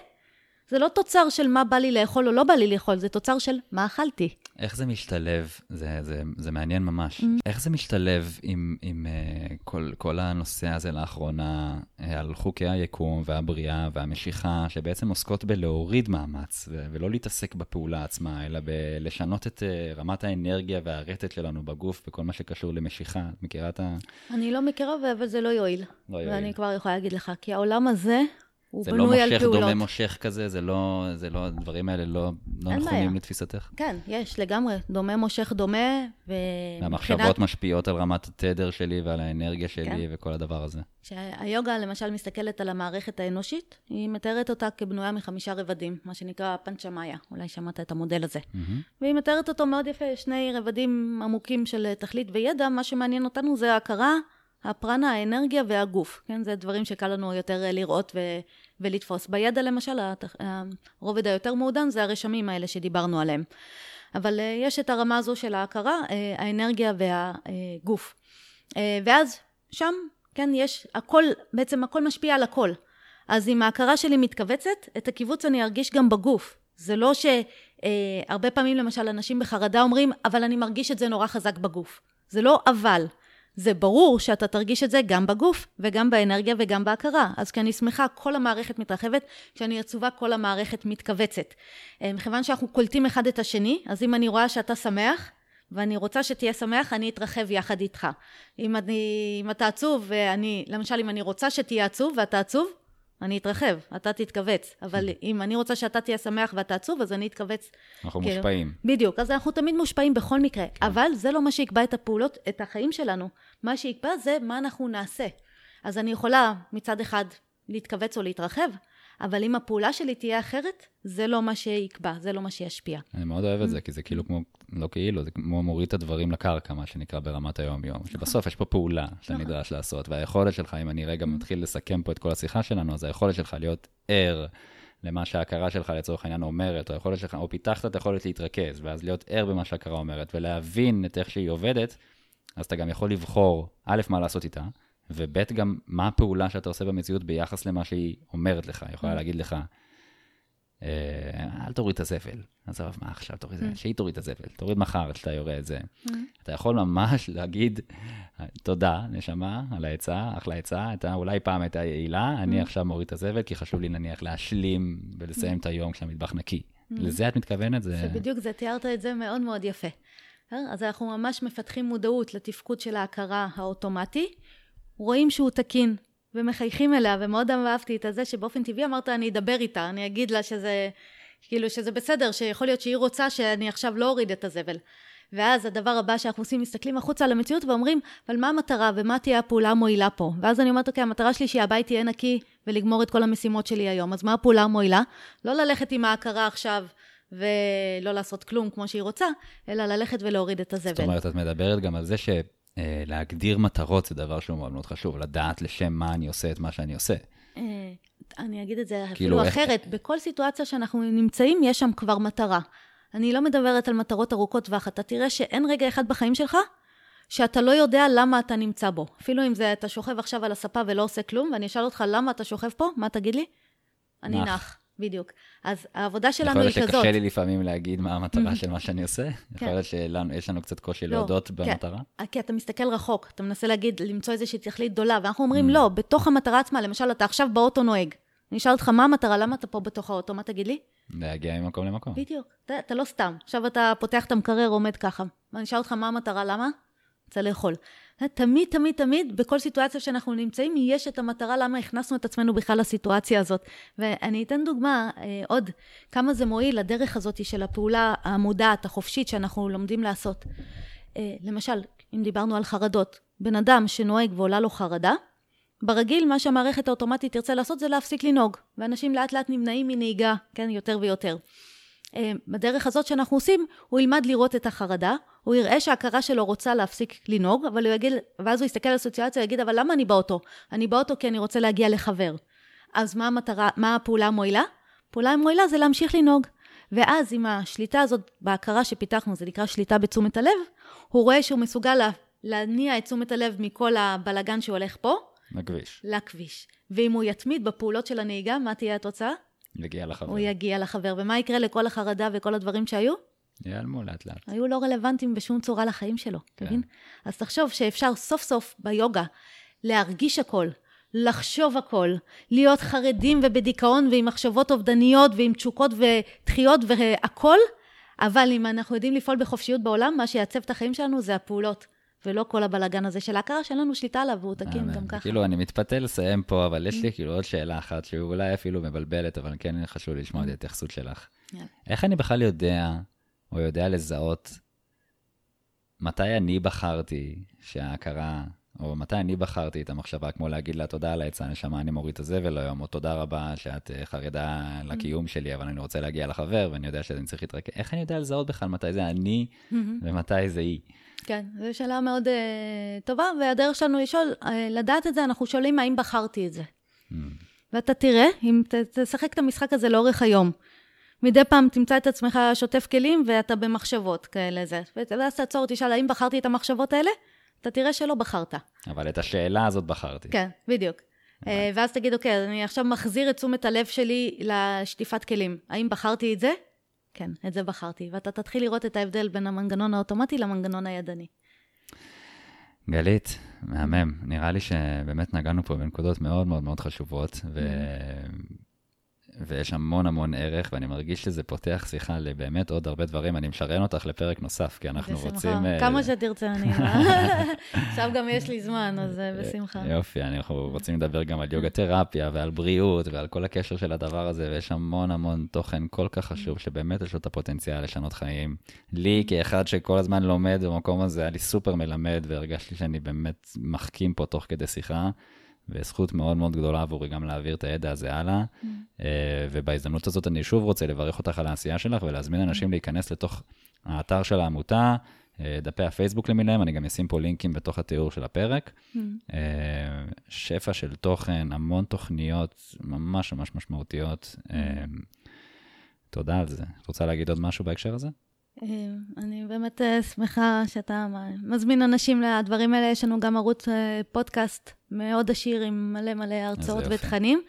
Speaker 2: זה לא תוצר של מה בא לי לאכול או לא בא לי לאכול, זה תוצר של מה אכלתי.
Speaker 1: איך זה משתלב, זה, זה, זה מעניין ממש, mm-hmm. איך זה משתלב עם, עם uh, כל, כל הנושא הזה לאחרונה, uh, על חוקי היקום והבריאה והמשיכה, שבעצם עוסקות בלהוריד מאמץ, ו- ולא להתעסק בפעולה עצמה, אלא בלשנות את uh, רמת האנרגיה והרטט שלנו בגוף בכל מה שקשור למשיכה. את מכירה את ה...
Speaker 2: אני לא מכירה, אבל זה לא יועיל. לא יועיל. ואני כבר יכולה להגיד לך, כי העולם הזה... הוא
Speaker 1: בנוי לא על פעולות. זה לא מושך דומה מושך כזה, זה לא, זה לא, הדברים האלה לא, לא נכונים לתפיסתך?
Speaker 2: כן, יש לגמרי, דומה מושך דומה,
Speaker 1: ומבחינת... המחשבות משפיעות על רמת התדר שלי ועל האנרגיה שלי כן. וכל הדבר הזה.
Speaker 2: שהיוגה למשל מסתכלת על המערכת האנושית, היא מתארת אותה כבנויה מחמישה רבדים, מה שנקרא פנצ'מאיה, אולי שמעת את המודל הזה. Mm-hmm. והיא מתארת אותו מאוד יפה, שני רבדים עמוקים של תכלית וידע, מה שמעניין אותנו זה ההכרה. הפרנה, האנרגיה והגוף, כן? זה דברים שקל לנו יותר אה, לראות ו- ולתפוס. בידע למשל, הרובד היותר מעודן זה הרשמים האלה שדיברנו עליהם. אבל אה, יש את הרמה הזו של ההכרה, אה, האנרגיה והגוף. ואז שם, כן, יש הכל, בעצם הכל משפיע על הכל. אז אם ההכרה שלי מתכווצת, את הקיבוץ אני ארגיש גם בגוף. זה לא שהרבה פעמים למשל אנשים בחרדה אומרים, אבל אני מרגיש את זה נורא חזק בגוף. זה לא אבל. זה ברור שאתה תרגיש את זה גם בגוף וגם באנרגיה וגם בהכרה. אז כשאני שמחה, כל המערכת מתרחבת, כשאני עצובה, כל המערכת מתכווצת. אה, מכיוון שאנחנו קולטים אחד את השני, אז אם אני רואה שאתה שמח, ואני רוצה שתהיה שמח, אני אתרחב יחד איתך. אם, אני, אם אתה עצוב, ואני, למשל, אם אני רוצה שתהיה עצוב ואתה עצוב, אני אתרחב, אתה תתכווץ. אבל אם אני רוצה שאתה תהיה שמח ואתה עצוב, אז אני אתכווץ.
Speaker 1: אנחנו כאילו, מושפעים.
Speaker 2: בדיוק, אז אנחנו תמיד מושפעים בכל מקרה. כן. אבל זה לא מה שיקבע את הפעולות, את החיים שלנו. מה שיקבע זה מה אנחנו נעשה. אז אני יכולה מצד אחד להתכווץ או להתרחב, אבל אם הפעולה שלי תהיה אחרת, זה לא מה שיקבע, זה לא מה שישפיע.
Speaker 1: אני מאוד אוהב את זה, כי זה כאילו כמו, לא כאילו, זה כמו מוריד את הדברים לקרקע, מה שנקרא ברמת היום-יום. נכון. שבסוף יש פה פעולה שאתה נכון. נדרש לעשות, והיכולת שלך, אם אני רגע מתחיל לסכם פה את כל השיחה שלנו, אז היכולת שלך להיות ער למה שההכרה שלך לצורך העניין אומרת, או היכולת שלך, או פיתחת את היכולת להתרכז, ואז להיות ער במה שההכרה אומרת, ולהבין את איך שהיא עובדת, אז אתה גם יכול לבחור, א', מה לעשות איתה, וב', גם מה הפעולה שאתה עושה במציאות ביחס למה שהיא אומרת לך. היא יכולה mm. להגיד לך, אה, אל תוריד את הזבל. עזוב, מה עכשיו תוריד את זה? Mm. שהיא תוריד את הזבל. תוריד מחר כשאתה יורה את זה. Mm. אתה יכול ממש להגיד, תודה, נשמה, על העצה, אחלה עצה. אתה אולי פעם הייתה יעילה, אני עכשיו מוריד את הזבל, כי חשוב לי נניח להשלים ולסיים את היום כשהמטבח נקי. לזה את מתכוונת?
Speaker 2: זה בדיוק זה, תיארת את זה מאוד מאוד יפה. אז אנחנו ממש מפתחים מודעות לתפקוד של ההכרה האוטומטי, רואים שהוא תקין, ומחייכים אליה, ומאוד אהבתי את זה שבאופן טבעי אמרת, אני אדבר איתה, אני אגיד לה שזה, כאילו שזה בסדר, שיכול להיות שהיא רוצה שאני עכשיו לא אוריד את הזבל. ואז הדבר הבא שאנחנו עושים, מסתכלים החוצה על המציאות ואומרים, אבל מה המטרה ומה תהיה הפעולה המועילה פה? ואז אני אומרת, אוקיי, המטרה שלי שהבית יהיה נקי ולגמור את כל המשימות שלי היום, אז מה הפעולה המועילה? לא ללכת עם ההכרה עכשיו ולא לעשות כלום כמו שהיא רוצה, אלא ללכת ולהוריד את הזבל.
Speaker 1: זאת אומרת, את מדברת גם על זה שלהגדיר מטרות זה דבר שהוא מאוד מאוד חשוב, לדעת לשם מה אני עושה את מה שאני עושה.
Speaker 2: אה, אני אגיד את זה
Speaker 1: כאילו,
Speaker 2: אפילו
Speaker 1: איך-
Speaker 2: אחרת, בכל סיטואציה שאנחנו נמצאים, יש שם כבר מטרה. אני לא מדברת על מטרות ארוכות טווח, אתה תראה שאין רגע אחד בחיים שלך שאתה לא יודע למה אתה נמצא בו. אפילו אם זה, אתה שוכב עכשיו על הספה ולא עושה כלום, ואני אשאל אותך למה אתה שוכב פה, מה תגיד לי? אני
Speaker 1: נח.
Speaker 2: נח, בדיוק. אז העבודה שלנו
Speaker 1: יכול
Speaker 2: היא
Speaker 1: להיות
Speaker 2: כזאת.
Speaker 1: שקשה לי לפעמים להגיד מה המטרה של מה שאני עושה. יכול
Speaker 2: כן.
Speaker 1: להיות שיש לנו קצת קושי
Speaker 2: לא,
Speaker 1: להודות
Speaker 2: כן.
Speaker 1: במטרה.
Speaker 2: כי אתה מסתכל רחוק, אתה מנסה להגיד, למצוא איזושהי תכלית גדולה, ואנחנו אומרים,
Speaker 1: Mm.
Speaker 2: לא, בתוך המטרה עצמה, למשל, אתה עכשיו באוטו נוהג. אני אשאל אותך, מה המטרה? למה אתה פה בתוך האוטו? מה תגיד לי?
Speaker 1: להגיע ממקום למקום.
Speaker 2: בדיוק. אתה, אתה לא סתם. עכשיו אתה פותח את המקרר, עומד ככה. ואני אשאל אותך, מה המטרה? למה? רוצה לאכול. תמיד, תמיד, תמיד, בכל סיטואציה שאנחנו נמצאים, יש את המטרה למה הכנסנו את עצמנו בכלל לסיטואציה הזאת. ואני אתן דוגמה, אה, עוד, כמה זה מועיל, הדרך הזאת של הפעולה המודעת, החופשית, שאנחנו לומדים לעשות. אה, למשל, אם דיברנו על חרדות, בן אדם שנוהג ועולה לו חרדה, ברגיל, מה שהמערכת האוטומטית תרצה לעשות זה להפסיק לנהוג, ואנשים לאט לאט נמנעים מנהיגה, כן, יותר ויותר. אה, בדרך הזאת שאנחנו עושים, הוא ילמד לראות את החרדה, הוא יראה שההכרה שלו רוצה להפסיק לנהוג, אבל הוא יגיד, ואז הוא יסתכל על הסיטואציה ויגיד, אבל למה אני באוטו? אני באוטו כי אני רוצה להגיע לחבר. אז מה המטרה, מה הפעולה המועילה? פעולה המועילה זה להמשיך לנהוג. ואז עם השליטה הזאת בהכרה שפיתחנו, זה נקרא שליטה בתשומת הלב, הוא רואה שהוא מסוגל לה, להניע את תשומת הלב מכל הבלגן שהולך פה,
Speaker 1: בכביש.
Speaker 2: לכביש. ואם הוא יתמיד בפעולות של הנהיגה, מה תהיה התוצאה?
Speaker 1: יגיע לחבר.
Speaker 2: הוא יגיע לחבר. ומה יקרה לכל החרדה וכל הדברים שהיו?
Speaker 1: ייעלמו לאט לאט.
Speaker 2: היו לא רלוונטיים בשום צורה לחיים שלו,
Speaker 1: כן.
Speaker 2: מבין? אז תחשוב שאפשר סוף סוף ביוגה להרגיש הכל, לחשוב הכל, להיות חרדים ובדיכאון ועם מחשבות אובדניות ועם תשוקות ודחיות והכל, אבל אם אנחנו יודעים לפעול בחופשיות בעולם, מה שיעצב את החיים שלנו זה הפעולות, ולא כל הבלגן הזה של ההכרה שאין לנו שליטה עליו והוא תקין. גם ככה.
Speaker 1: כאילו, אני מתפתה לסיים פה, אבל יש
Speaker 2: Mm.
Speaker 1: לי כאילו עוד שאלה אחת, שאולי אפילו מבלבלת, אבל כן חשוב לי לשמוע את ההתייחסות שלך. איך אני בכלל יודע, או יודע לזהות, מתי אני בחרתי שההכרה, או מתי אני בחרתי את המחשבה, כמו להגיד לה, תודה על העצה, נשמה, אני מוריד את הזבל היום, או תודה רבה שאת אה, חרדה לקיום שלי, אבל אני רוצה להגיע לחבר, ואני יודע שאני צריך להתרכז. איך אני יודע לזהות בכלל מתי זה אני ומתי זה היא?
Speaker 2: כן, זו שאלה מאוד uh, טובה, והדרך שלנו לשאול, uh, לדעת את זה, אנחנו שואלים האם בחרתי את זה.
Speaker 1: Mm.
Speaker 2: ואתה תראה, אם ת, תשחק את המשחק הזה לאורך היום. מדי פעם תמצא את עצמך שוטף כלים ואתה במחשבות כאלה זה. ואז תעצור, תשאל, האם בחרתי את המחשבות האלה? אתה תראה שלא בחרת.
Speaker 1: אבל את השאלה הזאת בחרתי.
Speaker 2: כן, בדיוק. אה, ואז תגיד, אוקיי, אז אני עכשיו מחזיר את תשומת הלב שלי לשטיפת כלים. האם בחרתי את זה? כן, את זה בחרתי. ואתה תתחיל לראות את ההבדל בין המנגנון האוטומטי למנגנון הידני.
Speaker 1: גלית, מהמם. נראה לי שבאמת נגענו פה בנקודות מאוד מאוד מאוד חשובות, ו... ויש המון המון ערך, ואני מרגיש שזה פותח שיחה לבאמת עוד הרבה דברים. אני משרן אותך לפרק נוסף, כי אנחנו
Speaker 2: בשמחה.
Speaker 1: רוצים... אה,
Speaker 2: כמה שתרצה, אני... עכשיו גם יש לי זמן, אז אה, בשמחה.
Speaker 1: יופי, אנחנו רוצים לדבר גם על יוגה תרפיה ועל בריאות ועל כל הקשר של הדבר הזה, ויש המון המון תוכן כל כך חשוב, שבאמת יש לו את הפוטנציאל לשנות חיים. לי, כאחד שכל הזמן לומד במקום הזה, היה לי סופר מלמד, והרגשתי שאני באמת מחכים פה תוך כדי שיחה, וזכות מאוד מאוד גדולה עבורי גם להעביר את הידע הזה הלאה. אה, ובהזדמנות הזאת אני שוב רוצה לברך אותך על העשייה שלך ולהזמין אנשים להיכנס לתוך האתר של העמותה, אה, דפי הפייסבוק למיניהם, אני גם אשים פה לינקים בתוך התיאור של הפרק. אה, שפע של תוכן, המון תוכניות ממש ממש משמעותיות. תודה על זה. את רוצה להגיד עוד משהו בהקשר הזה?
Speaker 2: אני באמת אה, שמחה שאתה מזמין אנשים לדברים האלה. יש לנו גם ערוץ אה, פודקאסט מאוד עשיר עם מלא מלא הרצאות. ותכנים,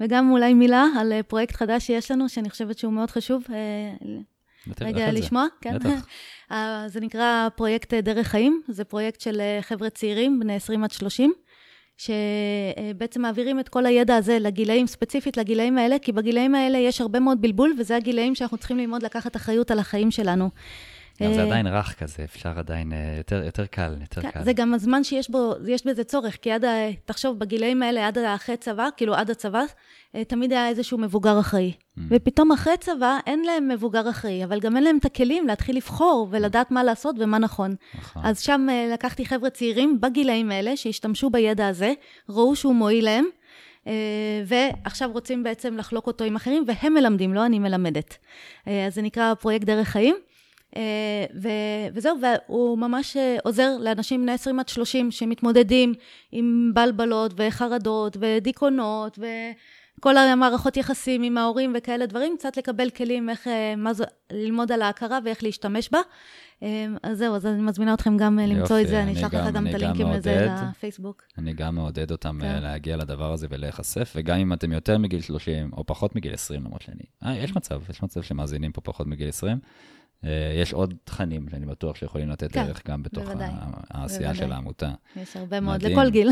Speaker 2: וגם אולי מילה על אה, פרויקט חדש שיש לנו, שאני חושבת שהוא מאוד חשוב. רגע. לשמוע, כן. זה נקרא פרויקט דרך חיים, זה פרויקט של חבר'ה צעירים, בני 20 עד 30, שבעצם מעבירים את כל הידע הזה לגילאים, ספציפית לגילאים האלה, כי בגילאים האלה יש הרבה מאוד בלבול, וזה הגילאים שאנחנו צריכים ללמוד לקחת אחריות על החיים שלנו.
Speaker 1: גם זה
Speaker 2: אה,
Speaker 1: עדיין רך כזה, אפשר עדיין אה, יותר יותר קל, יותר
Speaker 2: כן,
Speaker 1: קל.
Speaker 2: זה גם הזמן שיש בו, יש בזה צורך, כי עד, ה- תחשוב, בגילאים האלה, עד אחרי צבא, כאילו עד הצבא, אה, תמיד היה איזשהו מבוגר אחראי.
Speaker 1: Mm.
Speaker 2: ופתאום אחרי צבא, אין להם מבוגר אחראי, אבל גם אין להם את הכלים להתחיל לבחור ולדעת מה לעשות ומה נכון.
Speaker 1: נכון.
Speaker 2: אז שם לקחתי חבר'ה צעירים בגילאים האלה, שהשתמשו בידע הזה, ראו שהוא מועיל להם, ועכשיו רוצים בעצם לחלוק אותו עם אחרים, והם מלמדים, לא אני מלמדת. אז זה נקרא פרויקט דרך חיים. וזהו, והוא ממש עוזר לאנשים בני 20 עד 30 שמתמודדים עם בלבלות וחרדות ודיכאונות וכל המערכות יחסים עם ההורים וכאלה דברים, קצת לקבל כלים איך, מה זה, ללמוד על ההכרה ואיך להשתמש בה. אז זהו, אז אני מזמינה אתכם גם אה, יופי, למצוא את זה, אני אשלח לך גם את הלינקים לזה לפייסבוק.
Speaker 1: אני גם מעודד אותם כן. להגיע לדבר הזה ולהיחשף, וגם אם אתם יותר מגיל 30, או פחות מגיל 20, למרות שאני... אה, יש מצב, יש מצב שמאזינים פה פחות מגיל 20. אה, יש עוד תכנים שאני בטוח שיכולים לתת כן, ערך גם בתוך בוודאי, העשייה בוודאי. של העמותה.
Speaker 2: יש הרבה מאוד לכל גיל.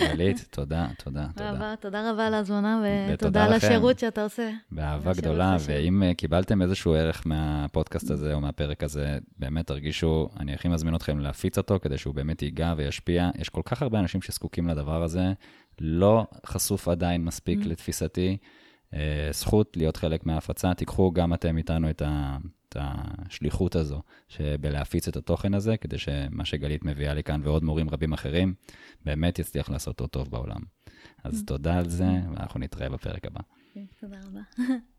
Speaker 1: גלית, תודה, תודה, תודה.
Speaker 2: רבה, תודה רבה על ההזמנה, ותודה על השירות שאתה עושה.
Speaker 1: באהבה גדולה, ואם אה, קיבלתם איזשהו ערך מהפודקאסט הזה או מהפרק הזה, באמת תרגישו, אני הכי מזמין אתכם להפיץ אותו, כדי שהוא באמת ייגע וישפיע. יש כל כך הרבה אנשים שזקוקים לדבר הזה, לא חשוף עדיין מספיק mm. לתפיסתי. אה, זכות להיות חלק מההפצה, תיקחו גם אתם איתנו את, ה, את השליחות הזו, בלהפיץ את התוכן הזה, כדי שמה שגלית מביאה לי כאן ועוד מורים רבים אחרים, באמת יצליח לעשות אותו טוב בעולם. אז mm. תודה על זה, ואנחנו נתראה בפרק הבא.
Speaker 2: תודה רבה.